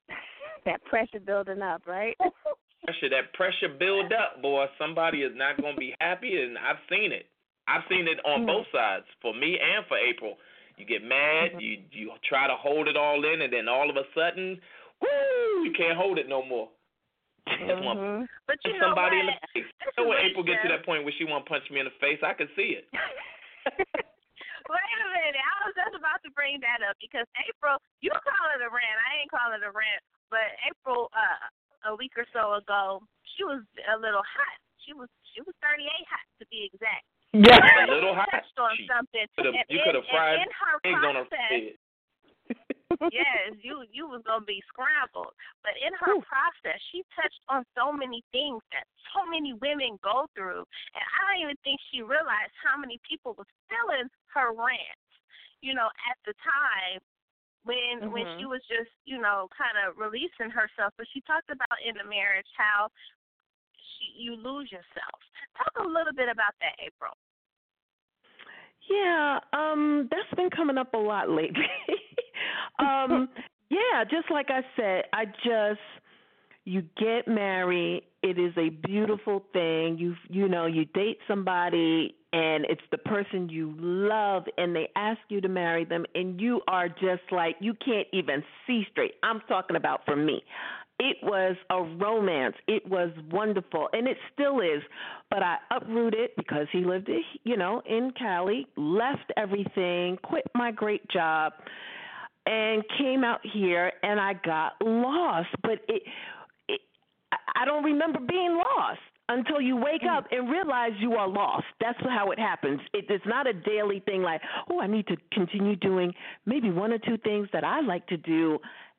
That pressure building up, right? Pressure, that pressure build up, boy. Somebody is not gonna be happy, and I've seen it. I've seen it on Mhm. both sides, for me and for April. You get mad, you you try to hold it all in, and then all of a sudden, woo, you can't hold it no more. Mhm. But you know somebody what? in the face. You know when April gets to that point where she want to punch me in the face, I can see it. Wait a minute. I was just about to bring that up because April, you call it a rant. I ain't call it a rant. But April, uh, a week or so ago, she was a little hot. She was she was 38 hot to be exact. Yeah. A little hot. Touched on She something. coulda- you could have fried in her eggs on her head. Yes, you you was gonna be scrambled. But in her process, she touched on so many things that so many women go through, and I don't even think she realized how many people was feeling her rant. You know, at the time when when Mhm. she was just you know kind of releasing herself. But she talked about in the marriage how she, you lose yourself. Talk a little bit about that, April. Yeah, um, that's been coming up a lot lately. um, yeah, just like I said, I just you get married, it is a beautiful thing. You you know, you date somebody and it's the person you love and they ask you to marry them and you are just like you can't even see straight. I'm talking about for me. It was a romance. It was wonderful, and it still is. But I uprooted because he lived, you know, in Cali, left everything, quit my great job, and came out here, and I got lost. But it, it I- I don't remember being lost until you wake mm. up and realize you are lost. That's how it happens. It, it's not a daily thing like, oh, I need to continue doing maybe one or two things that I like to do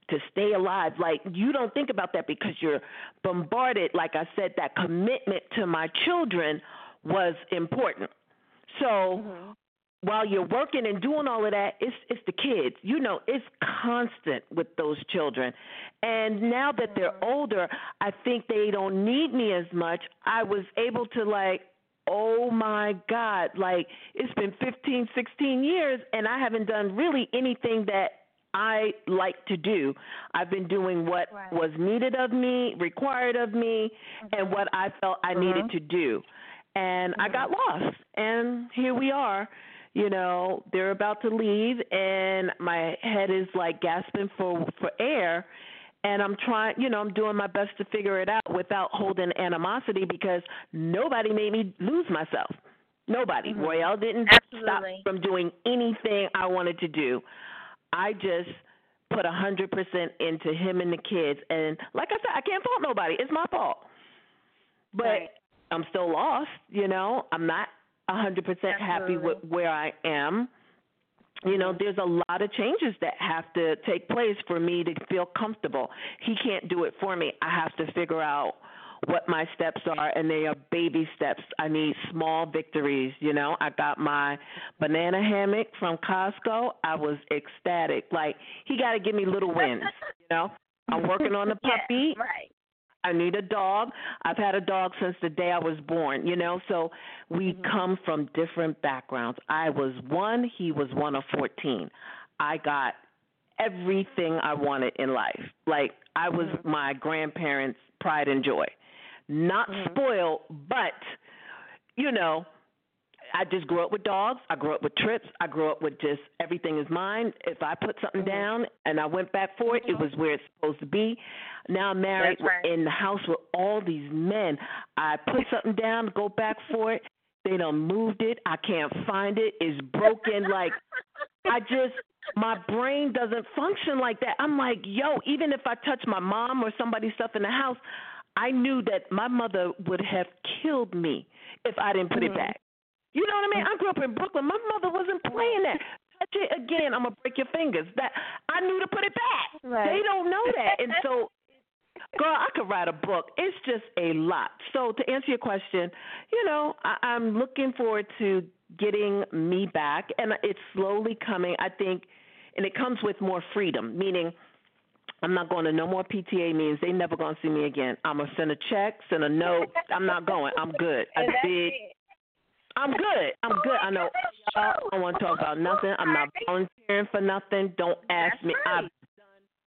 to stay alive. Like you don't think about that because you're bombarded. Like I said, that commitment to my children was important. So mm-hmm. While you're working and doing all of that, it's it's the kids. You know, it's constant with those children. And now that they're mm-hmm. older, I think they don't need me as much. I was able to like Oh my God, like it's been 15, 16 years and I haven't done really anything that I like to do. I've been doing what was needed of me, required of me, and mm-hmm. what I felt I mm-hmm. needed to do. And I got lost. And here we are. You know, they're about to leave and my head is like gasping for for air and I'm trying, you know, I'm doing my best to figure it out without holding animosity because nobody made me lose myself. Nobody. Mm-hmm. Royale didn't Absolutely. stop from doing anything I wanted to do. I just put a hundred percent into him and the kids, and like I said, I can't fault nobody. It's my fault. But Right. I'm still lost. You know, I'm not a hundred percent happy with where I am. You know, mm-hmm. there's a lot of changes that have to take place for me to feel comfortable. He can't do it for me. I have to figure out what my steps are and they are baby steps. I need small victories, you know. I got my banana hammock from Costco. I was ecstatic. Like he got to give me little wins, you know. I'm working on the puppy. right. I need a dog. I've had a dog since the day I was born, you know, so we mm-hmm. come from different backgrounds. I was one, he was one of 14. I got everything I wanted in life. Like, I was mm-hmm. my grandparents' pride and joy. Not mm-hmm. spoiled, but, you know, I just grew up with dogs. I grew up with trips. I grew up with just everything is mine. If I put something down and I went back for it, it was where it's supposed to be. Now I'm married right. in the house with all these men. I put something down, go back for it. They done moved it. I can't find it. It's broken. like I just my brain doesn't function like that. I'm like, yo, even if I touch my mom or somebody's stuff in the house, I knew that my mother would have killed me if I didn't put it Mhm. back. You know what I mean? I grew up in Brooklyn. My mother wasn't playing that. Touch it again, I'm gonna break your fingers. That I knew to put it back. Right. They don't know that, and so, girl, I could write a book. It's just a lot. So to answer your question, you know, I, I'm looking forward to getting me back, and it's slowly coming. I think, and it comes with more freedom, meaning. I'm not going to no more PTA meetings. They never gonna see me again. I'm gonna send a check, send a note. I'm not going. I'm good. I did. I'm good. I'm good. I know y'all don't want to talk about nothing. I'm not volunteering for nothing. Don't ask me. I've done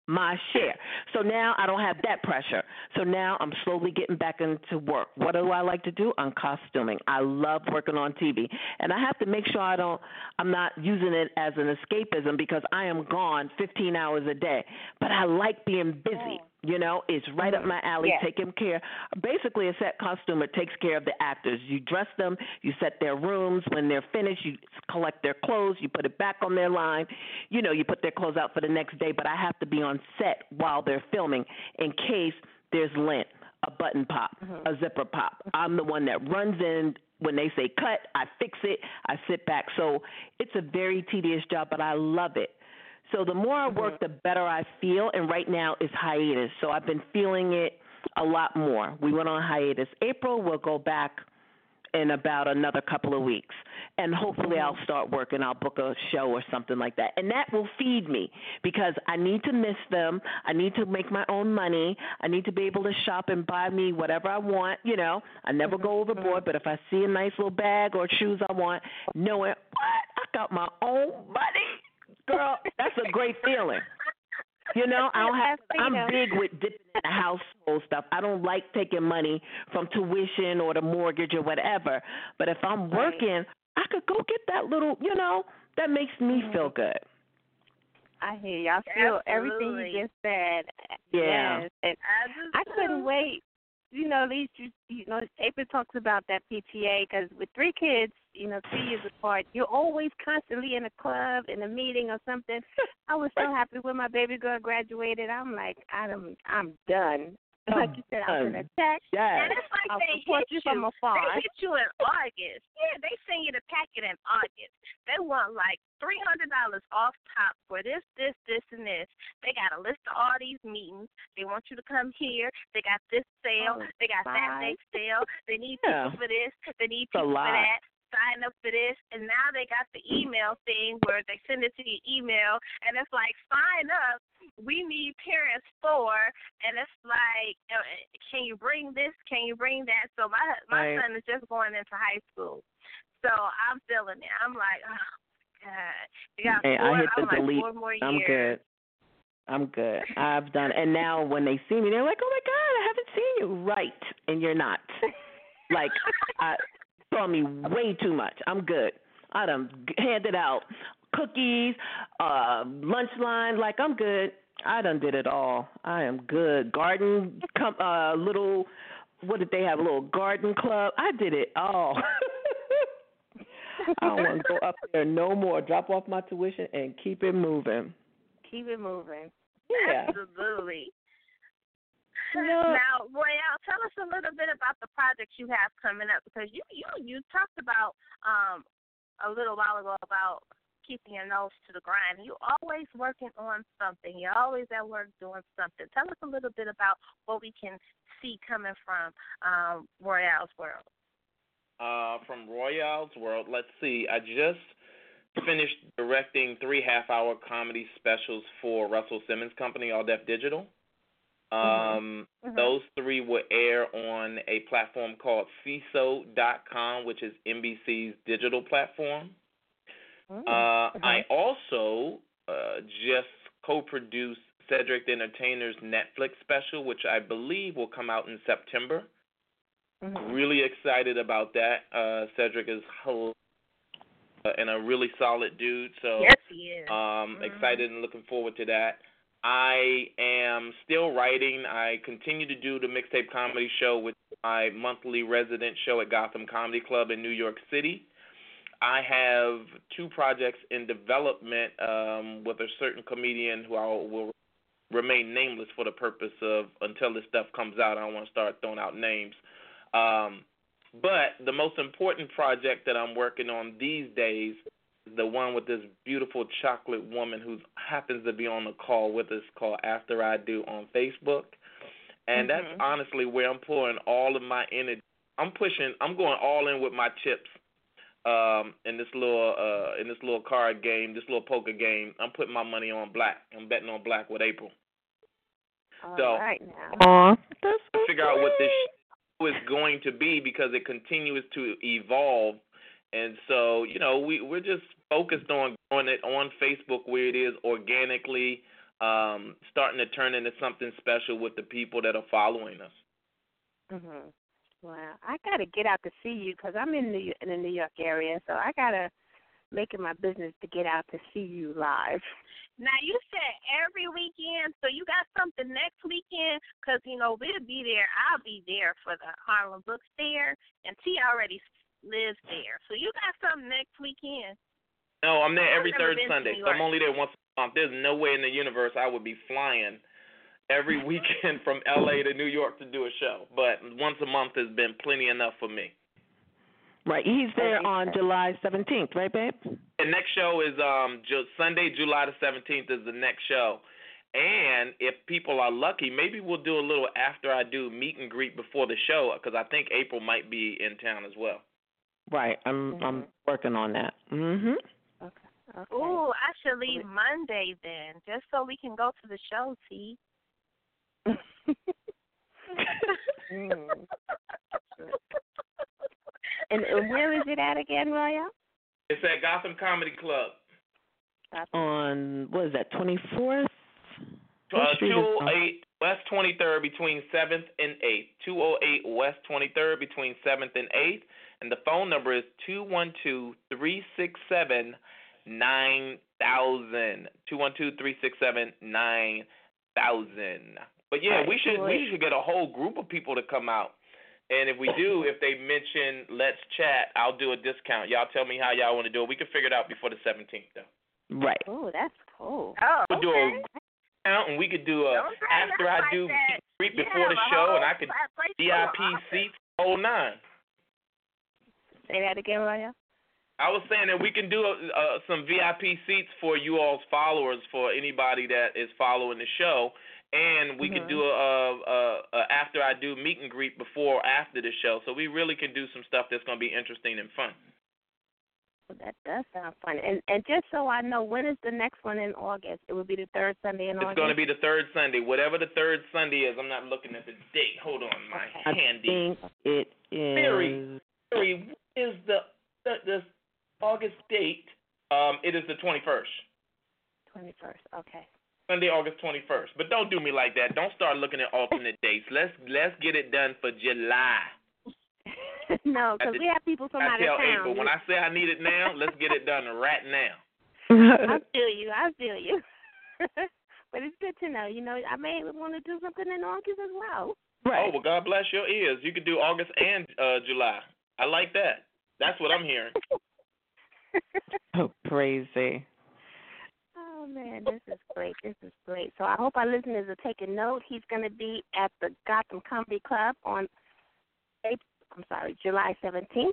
my share. So now I don't have that pressure. So now I'm slowly getting back into work. What do I like to do? I'm costuming. I love working on TV. And I have to make sure I don't I'm not using it as an escapism because I am gone 15 hours a day. But I like being busy. You know, it's right up mm-hmm. my alley. Yes. Taking care. Basically, a set costumer takes care of the actors. You dress them, you set their rooms. When they're finished, you collect their clothes, you put it back on their line. You know, you put their clothes out for the next day. But I have to be on set while they're filming in case there's lint, a button pop, mm-hmm. a zipper pop. I'm the one that runs in. When they say cut, I fix it. I sit back. So it's a very tedious job, but I love it. So the more I work, mm-hmm. the better I feel. And right now is hiatus. So I've been feeling it a lot more. We went on hiatus April. We'll go back in about another couple of weeks. And hopefully I'll mm-hmm. start working. I'll book a show or something like that. And that will feed me because I need to miss them. I need to make my own money. I need to be able to shop and buy me whatever I want. You know, I never go mm-hmm. overboard, but if I see a nice little bag or shoes I want, knowing, what? I got my own money. Girl, that's a great feeling. You know, I don't have. I'm big with dipping in the household stuff. I don't like taking money from tuition or the mortgage or whatever. But if I'm Right. working, I could go get that little. You know, that makes me mm-hmm. feel good. I hear you. I feel everything you just said. Yeah. Yes. And I just I couldn't wait. You know, at least you, you know, April talks about that PTA because with three kids, you know, three years apart, you're always constantly in a club, in a meeting or something. I was so happy when my baby girl graduated. I'm like, I'm, I'm done. Like you said, I'm gonna check. Yes. And it's like I'll they hit you from afar. They hit you in August. Yeah, they send you the packet in August. They want like three hundred dollars off top for this, this, this, and this. They got a list of all these meetings. They want you to come here. They got this sale. Oh, they got that my. big sale. They need Yeah. people for this. They need It's people for that. Sign up for this, and now they got the email thing where they send it to your email, and it's like sign up. We need parents for, and it's like, uh, can you bring this? Can you bring that? So my my Right. son is just going into high school, so I'm feeling it. I'm like, oh God, you got Hey, four. I hit the I'm like delete. four more I'm years. good. I'm good. I've done, and now when they see me, they're like, "Oh my God, I haven't seen you." Right, and you're not. Like, I saw me way too much. I'm good. I done handed out cookies, uh, lunch line. Like, I'm good. I done did it all. I am good. Garden, come, uh, little. What did they have? A little garden club. I did it all. I don't want to go up there no more. Drop off my tuition and keep it moving. Keep it moving. Yeah. Absolutely. No. Now, Royale, tell us a little bit about the projects you have coming up because you you you talked about um a little while ago about keeping your nose to the grind. You're always working on something. You're always at work doing something. Tell us a little bit about what we can see coming from um Royale's world. Uh, from Royale's World, let's see. I just finished directing three half-hour comedy specials for Russell Simmons Company, All Def Digital. Um, Mhm. Those three will air on a platform called Seeso.com, which is NBC's digital platform. Mm. Uh, I also uh, just co-produced Cedric the Entertainer's Netflix special, which I believe will come out in September. Really excited about that. Uh, Cedric is hilarious and a really solid dude. So Yes, he is. um, Mhm. excited and looking forward to that. I am still writing. I continue to do the mixtape comedy show with my monthly resident show at Gotham Comedy Club in New York City. I have two projects in development um, with a certain comedian who I will remain nameless for the purpose of until this stuff comes out. I don't want to start throwing out names. Um, but the most important project that I'm working on these days is the one with this beautiful chocolate woman who happens to be on the call with us called After I Do on Facebook. And that's Mhm. honestly where I'm pouring all of my energy. I'm pushing I'm going all in with my chips um in this little uh in this little card game, this little poker game. I'm putting my money on black. I'm betting on black with April. All So- right now. Aw. to figure out what this show is going to be because it continues to evolve. And so, you know, we we're just focused on growing it on Facebook where it is organically, um, starting to turn into something special with the people that are following us. Mhm. Wow, I gotta get out to see you because I'm in the in the New York area, so I gotta make it my business to get out to see you live. Now you said every weekend, so you got something next weekend? Cause you know we'll be there. I'll be there for the Harlem Book Fair, and T already lives there. So you got something next weekend? No, I'm there every third Sunday. So I'm only there once a month. There's no way in the universe I would be flying every weekend from LA to New York to do a show. But once a month has been plenty enough for me. Right. He's there on July 17th, right, babe? The next show is um Ju- Sunday, July the seventeenth is the next show. And if people are lucky, maybe we'll do a little after I do meet and greet before the show because I think April might be in town as well. Right. I'm I'm working on that. Mhm. Okay. Ooh, I should leave Monday then, just so we can go to the show. T. Mm. and, and where is it at again, Royale? It's at Gotham Comedy Club. On what is that? 24th. Uh, What street is that? 208 West 23rd between 7th and 8th. 208 West 23rd between 7th and 8th. And the phone number is 212 367 9000. 212 367 9000. But yeah, we should we should get a whole group of people to come out. And if we do, if they mention let's chat, I'll do a discount. Y'all tell me how y'all want to do it. We can figure it out before the 17th though. Right. Oh, that's cool. Oh, We'll do a discount and we could do a Don't after I like do that. meet greet before the have a show and I could place full of VIP seats whole nine. Say that again, Royale. I was saying that we can do uh, some VIP seats for you all's followers for anybody that is following the show, and we could Mhm. do a, a, a, a after I do meet and greet before or after the show. So we really can do some stuff that's going to be interesting and fun. Well, that does sound fun. And and just so I know, when is the next one in August? It would be the third Sunday in It's August. It's going to be the third Sunday, whatever the third Sunday is. I'm not looking at the date. Hold on, my I handy. think it is. Mary, Mary, what is the the, the August date? Um, it is the 21st. Twenty first. Okay. Sunday, August 21st. But don't do me like that. Don't start looking at alternate dates. Let's let's get it done for July. no, because we have people from I out of tell town. April when I say I need it now, let's get it done right now. I feel you. I feel you. but it's good to know. You know, I may want to do something in August as well. Right. Oh well, God bless your ears. You could do August and uh July. I like that. That's what I'm hearing. Oh, crazy. Oh man, this is great. This is great. So I hope our listeners are taking note. He's going to be at the Gotham Comedy Club on April, I'm sorry, July 17th.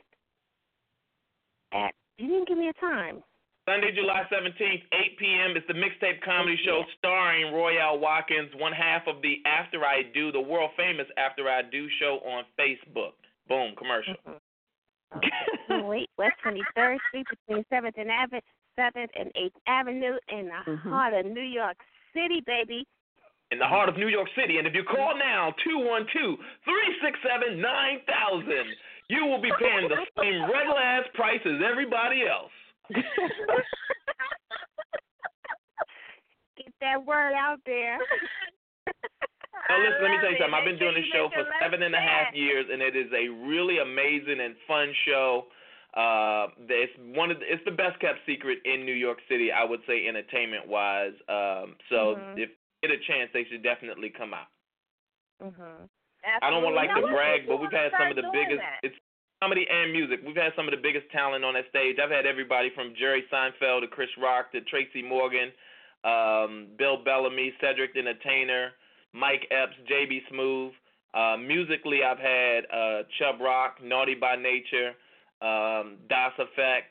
At you didn't give me a time. Sunday, July 17th, 8 p.m. is the Mixtape Comedy mm-hmm. Show starring Royale Watkins, one half of the After I Do, the world famous After I Do show on Facebook. Boom, commercial. Mm-hmm. Oh, wait, West 23rd Street between 7th and Avenue, 7th and 8th Avenue in the Mhm. heart of New York City, baby. in the heart of New York City. And if you call now, 212-367-9000, you will be paying the same regular ass price as everybody else. Get that word out there. Now listen, let me tell you something. I've been doing this show for seven and a half years, and it is a really amazing and fun show. Uh, it's one of the, it's the best kept secret in New York City, I would say, entertainment wise. Um, so Mhm. if they get a chance, they should definitely come out. Mhm. I don't want to like Now, to brag, but we've had some of the biggest. that? It's comedy and music. We've had some of the biggest talent on that stage. I've had everybody from Jerry Seinfeld to Chris Rock to Tracy Morgan, um, Bill Bellamy, Cedric the Entertainer, Mike Epps, JB Smoove. Uh, musically, I've had uh, Chubb Rock, Naughty by Nature, um, Das EFX,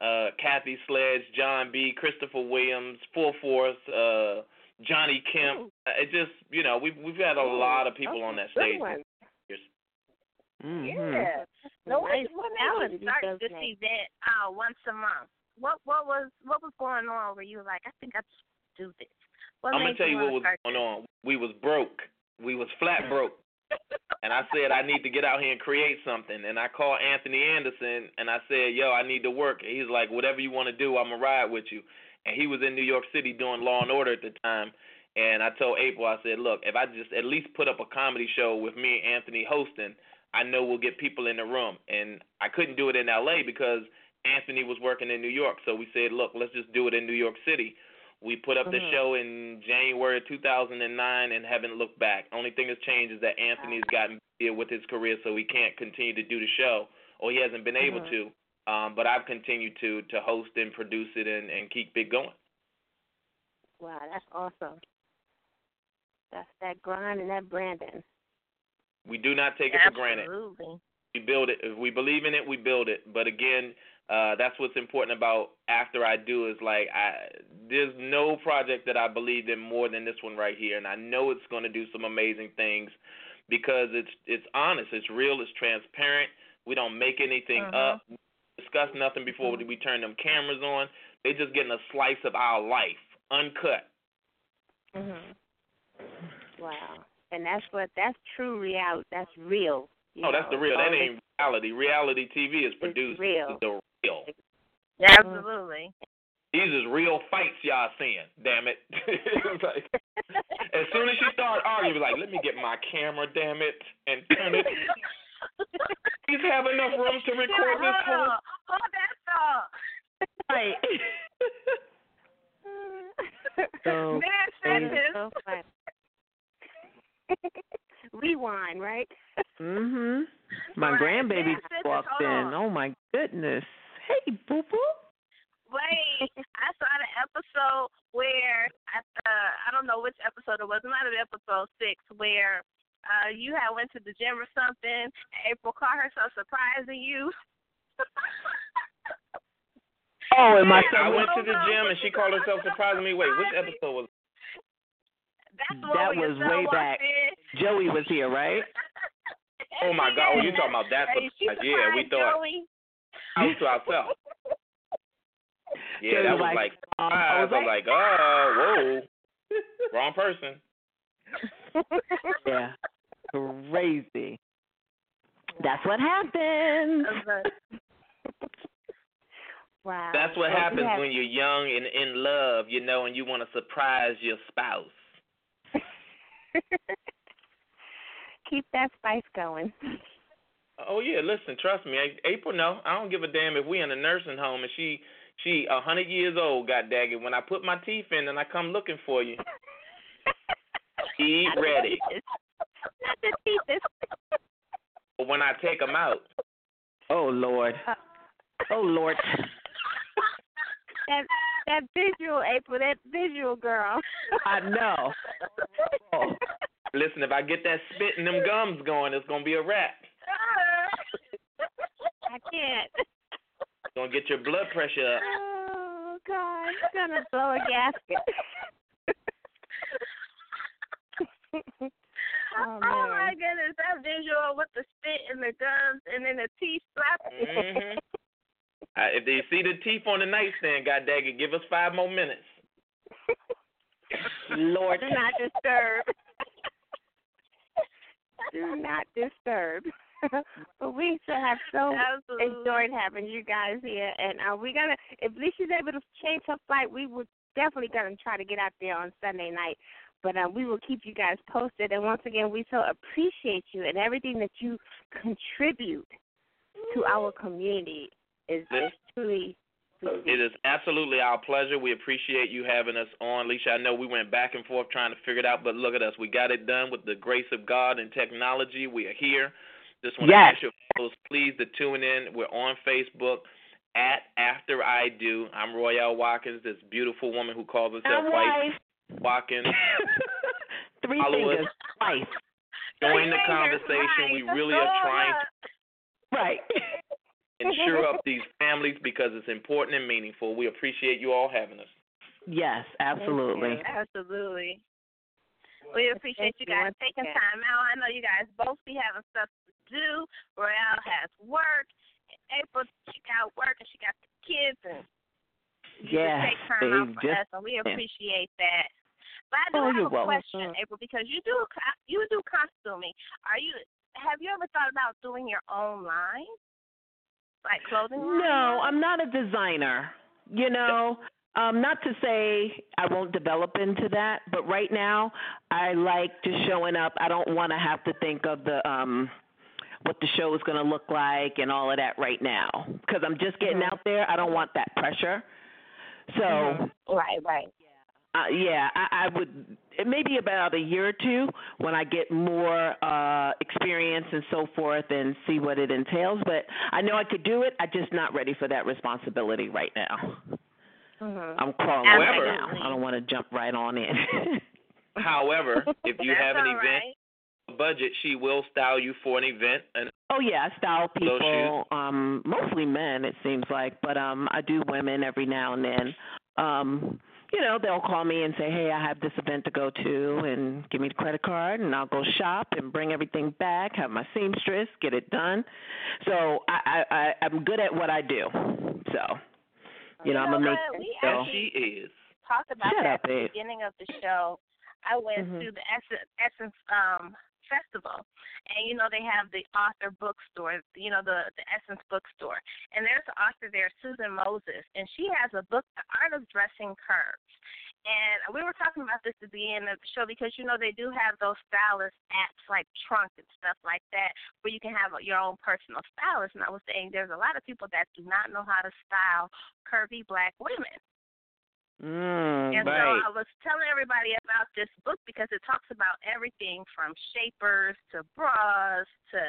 uh, Kathy Sledge, Jon B, Christopher Williams, Full Force, uh, Johnny Kemp. Uh, It just, you know, we've we've had a lot of people on that Good stage. one. Mm-hmm. Yeah. No, what, Nice what made talent you these start days, this man. event uh, once a month? What what was what was going on where you were like, I think I should do this? What I'm gonna tell you what was start going on. We was broke. We was flat broke. And I said I need to get out here and create something. And I called Anthony Anderson and I said, Yo, I need to work. And he's like, Whatever you want to do, I'm gonna ride with you. And he was in New York City doing Law and Order at the time. And I told April, I said, Look, if I just at least put up a comedy show with me and Anthony hosting, I know we'll get people in the room. And I couldn't do it in LA because Anthony was working in New York. So we said, Look, let's just do it in New York City. We put up the Mhm. show in January of 2009 and haven't looked back. Only thing that's changed is that Anthony's gotten busy with his career, so he can't continue to do the show, or he hasn't been able Mhm. to. Um, but I've continued to to host and produce it and, and keep it going. Wow, that's awesome. That's that grind and that branding. We do not take it for granted. Absolutely. We build it. If we believe in it, we build it. But again, uh, that's what's important about after I do is like I there's no project that I believe in more than this one right here, and I know it's going to do some amazing things because it's it's honest, it's real, it's transparent. We don't make anything Mhm. up, discuss nothing before we turn them cameras on. They're just getting a slice of our life, uncut. Mhm. Wow. And that's what that's true reality. That's real. You oh, that's the real. That ain't reality. Reality TV is produced. real. The real. Mm-hmm. Absolutely. These is real fights y'all seeing. Damn it. Like, as soon as she started arguing, like, let me get my camera, damn it, and turn it. Please have enough room to record this hold whole. on. Hold that thought. Right. So Man That said is this. so funny. Rewind, right? Mhm. My Right. grandbaby Yeah, walked in. Oh my goodness. Hey, boo boo. Wait, I saw the episode where at the I don't know which episode it was. It might have been episode six where uh you had went to the gym or something. And April caught herself surprising you. Oh, and my I son went to the gym and she called herself surprising me. Wait, which episode was? That's the That was way back. in. Joey was here, right? Oh my God! Oh, you talking about that? Hey, she surprise. Yeah, we surprised thought Joey. house to ourselves. Yeah, Joey that was was like, like. um, I was Jose? like, oh, whoa, wrong person. Yeah. Crazy. That's what happens. wow. That's what happens you when you're young and in love, you know, and you want to surprise your spouse. Keep that spice going. Oh yeah, listen, trust me, April. No, I don't give a damn if we in a nursing home and she she a hundred years old. God dang it! When I put my teeth in and I come looking for you, Be ready. Not the teethers. When I take them out, Oh Lord. Uh. Oh Lord. That that visual, April. That visual girl. I know. Oh. listen, if I get that spit and them gums going, it's gonna be a wrap. I can't. It's gonna get your blood pressure up. Oh God, I'm gonna blow a gasket. oh, Oh, man. my goodness, that visual with the spit and the gums and then the teeth slapping. hmm Uh, if they see the teeth on the nightstand, God dang it, give us five more minutes. Lord. Do not disturb. Do not disturb. but we still have so Absolutely. enjoyed having you guys here, and uh, we're gonna. If Lisa's able to change her flight, we would definitely gonna try to get out there on Sunday night. But um, we will keep you guys posted. And once again, we so appreciate you and everything that you contribute to our community is, is truly. It is absolutely our pleasure. We appreciate you having us on, Alicia. I know we went back and forth trying to figure it out, but look at us. We got it done with the grace of God and technology. We are here. Just want to Yes. ask you folks, please, to tune in. We're on Facebook at After I Do. I'm Royale Watkins, this beautiful woman who calls herself wife. Watkins. Three Follow us. fingers. Twice. Join the Fingers, conversation. We really all are trying to Right. ensure up these families because it's important and meaningful. We appreciate you all having us. Yes, absolutely. Absolutely. We appreciate you you guys taking time out. I know you guys both be having stuff to do. Royale has work. April, she got work and she got the kids and you just take time out for just- us, and we appreciate that. But oh, I do Oh, have a welcome. question, April, because you do you do costuming. Are you? Have you ever thought about doing your own line, like clothing? No, I'm not a designer. You know, um, not to say I won't develop into that, but right now I like just showing up. I don't want to have to think of the um what the show is going to look like and all of that right now because I'm just getting Mhm. out there. I don't want that pressure. So, Mhm. Right, right. Uh, yeah, I, I would maybe about a year or two when I get more uh experience and so forth and see what it entails. But I know I could do it. I'm just not ready for that responsibility right now. Mhm. I'm crawling However- right now. I don't want to jump right on in. However, if you have an event right. budget, she will style you for an event. And oh yeah, I style people, um, mostly men it seems like, but um I do women every now and then. Um you know, they'll call me and say, "Hey, I have this event to go to," and give me the credit card, and I'll go shop and bring everything back, have my seamstress get it done. So I, I, I I'm good at what I do. So, you know, I'm know gonna make. what? We so- she is. talked about Shut that up, at the babe. beginning of the show. I went Mhm. to the Essence, Essence um festival, and you know they have the author bookstore, you know the the Essence bookstore, and there's an author there, Susan Moses, and she has a book, The Art of Dressing Curves. And we were talking about this at the end of the show because you know they do have those stylist apps like Trunk and stuff like that where you can have your own personal stylist. And I was saying there's a lot of people that do not know how to style curvy black women. Mm, And so. I was telling everybody about this book because it talks about everything from shapers to bras to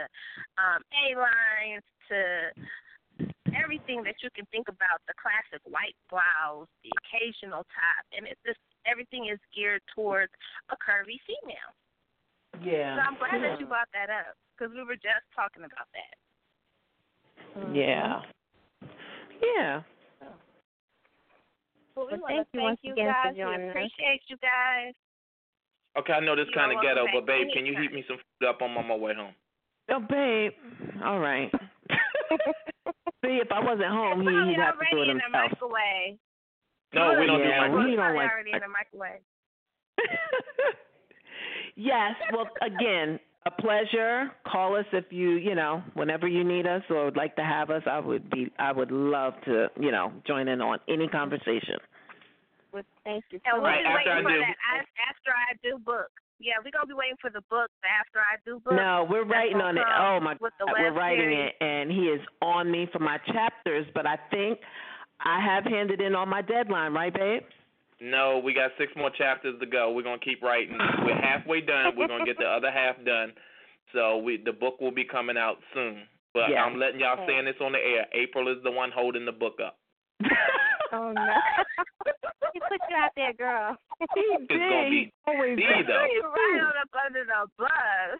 um, A lines to everything that you can think about the classic white blouse, the occasional top, and it's just everything is geared towards a curvy female. Yeah. So I'm glad that you brought that up because we were just talking about that. Yeah. Yeah. Well, we Well, thank to you once you again for guys. We joining us. appreciate you guys. Okay, I know this kind of ghetto, welcome but babe, back can you heat me some food up on my way home? Oh, babe. All right. See, if I wasn't home, he, he'd have to do already it in the himself. microwave. No, we don't Yeah, do well, microwave. he don't like already in the microwave. yes. Well, again, a pleasure. Call us if you, you know, whenever you need us or would like to have us. I would be, I would love to, you know, join in on any conversation. Well, thank you And we'll much. be After waiting I for do. that I- after I do book. Yeah, we're gonna be waiting for the book, after I do book. No, we're That's writing on it. Oh my God, we're web writing series. it, and he is on me for my chapters. But I think I have handed in all my deadline, right, babe? No, we got six more chapters to go. We're gonna keep writing. We're halfway done. We're gonna get the other half done. So we the book will be coming out soon. But Yeah. I'm letting y'all saying this on the air. April is the one holding the book up. Oh no. he put you out there, girl. It's gonna be Always D You though. right on up under the bus.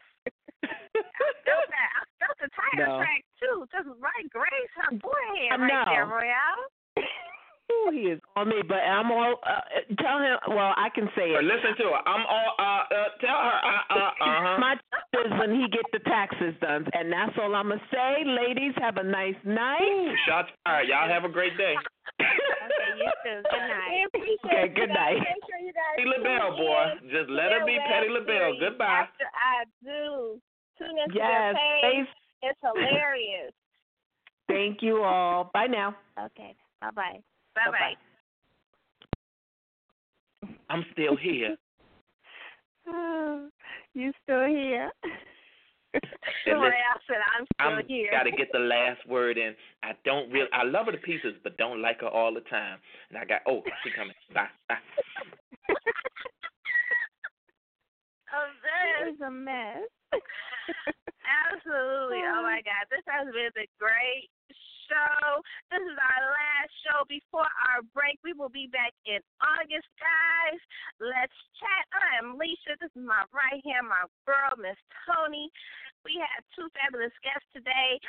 I felt that. I felt the tire No. track too. Just right grace her forehead I right there. Royale. Ooh, he is on me, but I'm all. Uh, tell him. Well, I can say it. listen to her. I'm all uh, uh tell her uh uh uh huh. My is when he get the taxes done, and that's all I'm gonna say. Ladies, have a nice night. Shots fired. Y'all have a great day. Okay, you too. Good night. Okay, good night. Make sure you guys Petty LaBelle, boy. Just let her be their Petty LaBelle. Goodbye. After I do. Tune into Yes, page. It's hilarious. Thank you all. Bye now. Okay. Bye bye. Bye bye. I'm still here. oh, you still here? And listen, Royale said, I'm still here. I'm here. gotta get the last word in. I don't really. I love her to pieces, but don't like her all the time. And I got. Oh, she coming. Bye. Bye. Oh, this It's a mess. Absolutely. Oh my God. This has been a great show. This is our last show before our break. We will be back in August, guys. Let's chat. I am Lissha. This is my right hand, my girl, Miss Toni. We have two fabulous guests today.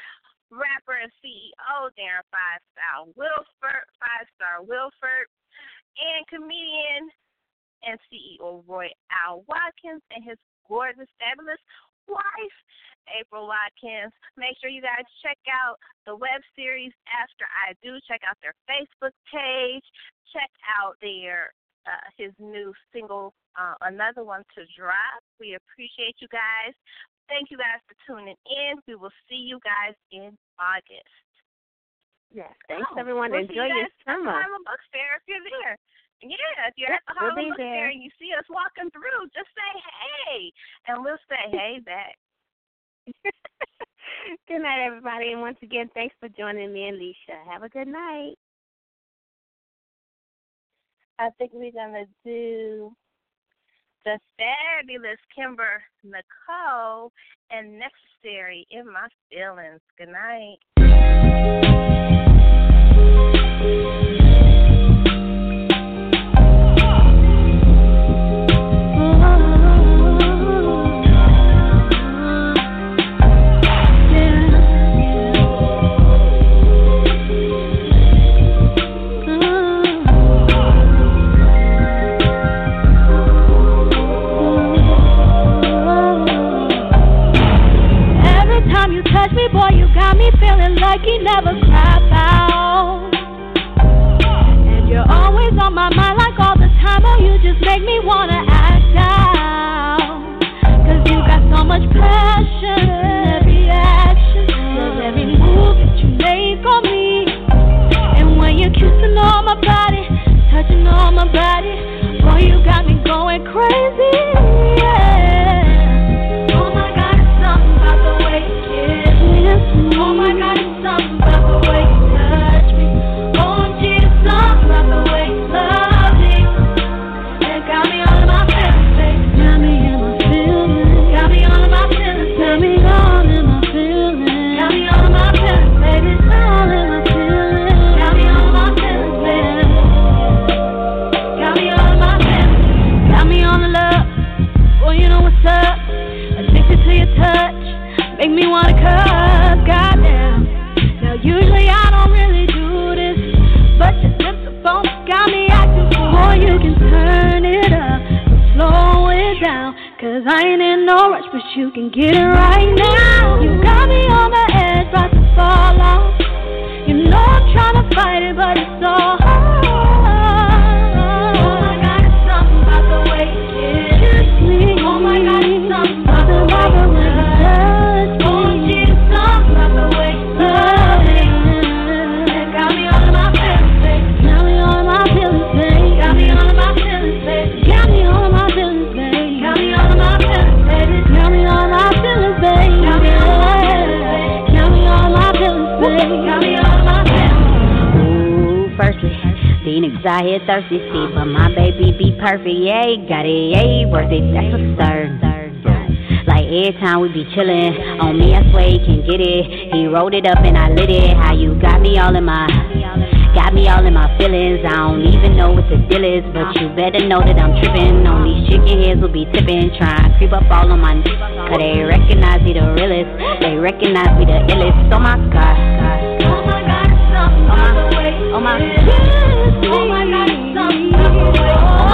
Rapper and CEO Daron Five Star Williford, Five Star Williford, and comedian and CEO Roy Al Watkins and his gorgeous, fabulous wife, April Watkins. Make sure you guys check out the web series After I Do. Check out their Facebook page. Check out their uh, his new single, uh, Another One to Drop. We appreciate you guys. Thank you guys for tuning in. We will see you guys in August. Yes. Thanks Oh, everyone. we'll Enjoy you your guys at the summer. Book Fair if you're there. Yeah, if you're Yep, at the we'll Harlem Book there. Fair and you see us walking through, just say hey, and we'll say hey back. good night, everybody. And once again, thanks for joining me Lissha. Have a good night. I think we're gonna do the fabulous Kimber Nicole and necessary in my feelings. Good night. Got me feeling like you never cry out. And you're always on my mind like all the time. Oh, you just make me wanna act out. Cause you got so much passion in every action. Love every move that you make on me. And when you're kissing on my body, touching on my body, boy, you got me going crazy. Yeah. Cause I ain't in no rush, but you can get it right now. You got me on the edge, about to fall off. You know I'm trying to fight it, but it's so hard. Phoenix. I hit thirsty feet, but my baby be perfect. Yay, got it, yay, worth it. That's a third. Like every time we be chillin', on me I swear he can get it. He rolled it up and I lit it. How you got me all in my, got me all in my feelings. I don't even know what the deal is, but you better know that I'm trippin'. On these chicken heads will be tippin', tryin' creep up all on my, n- cause they recognize me the realest, they recognize me the illest. Oh my god, oh my god, oh my, oh my me.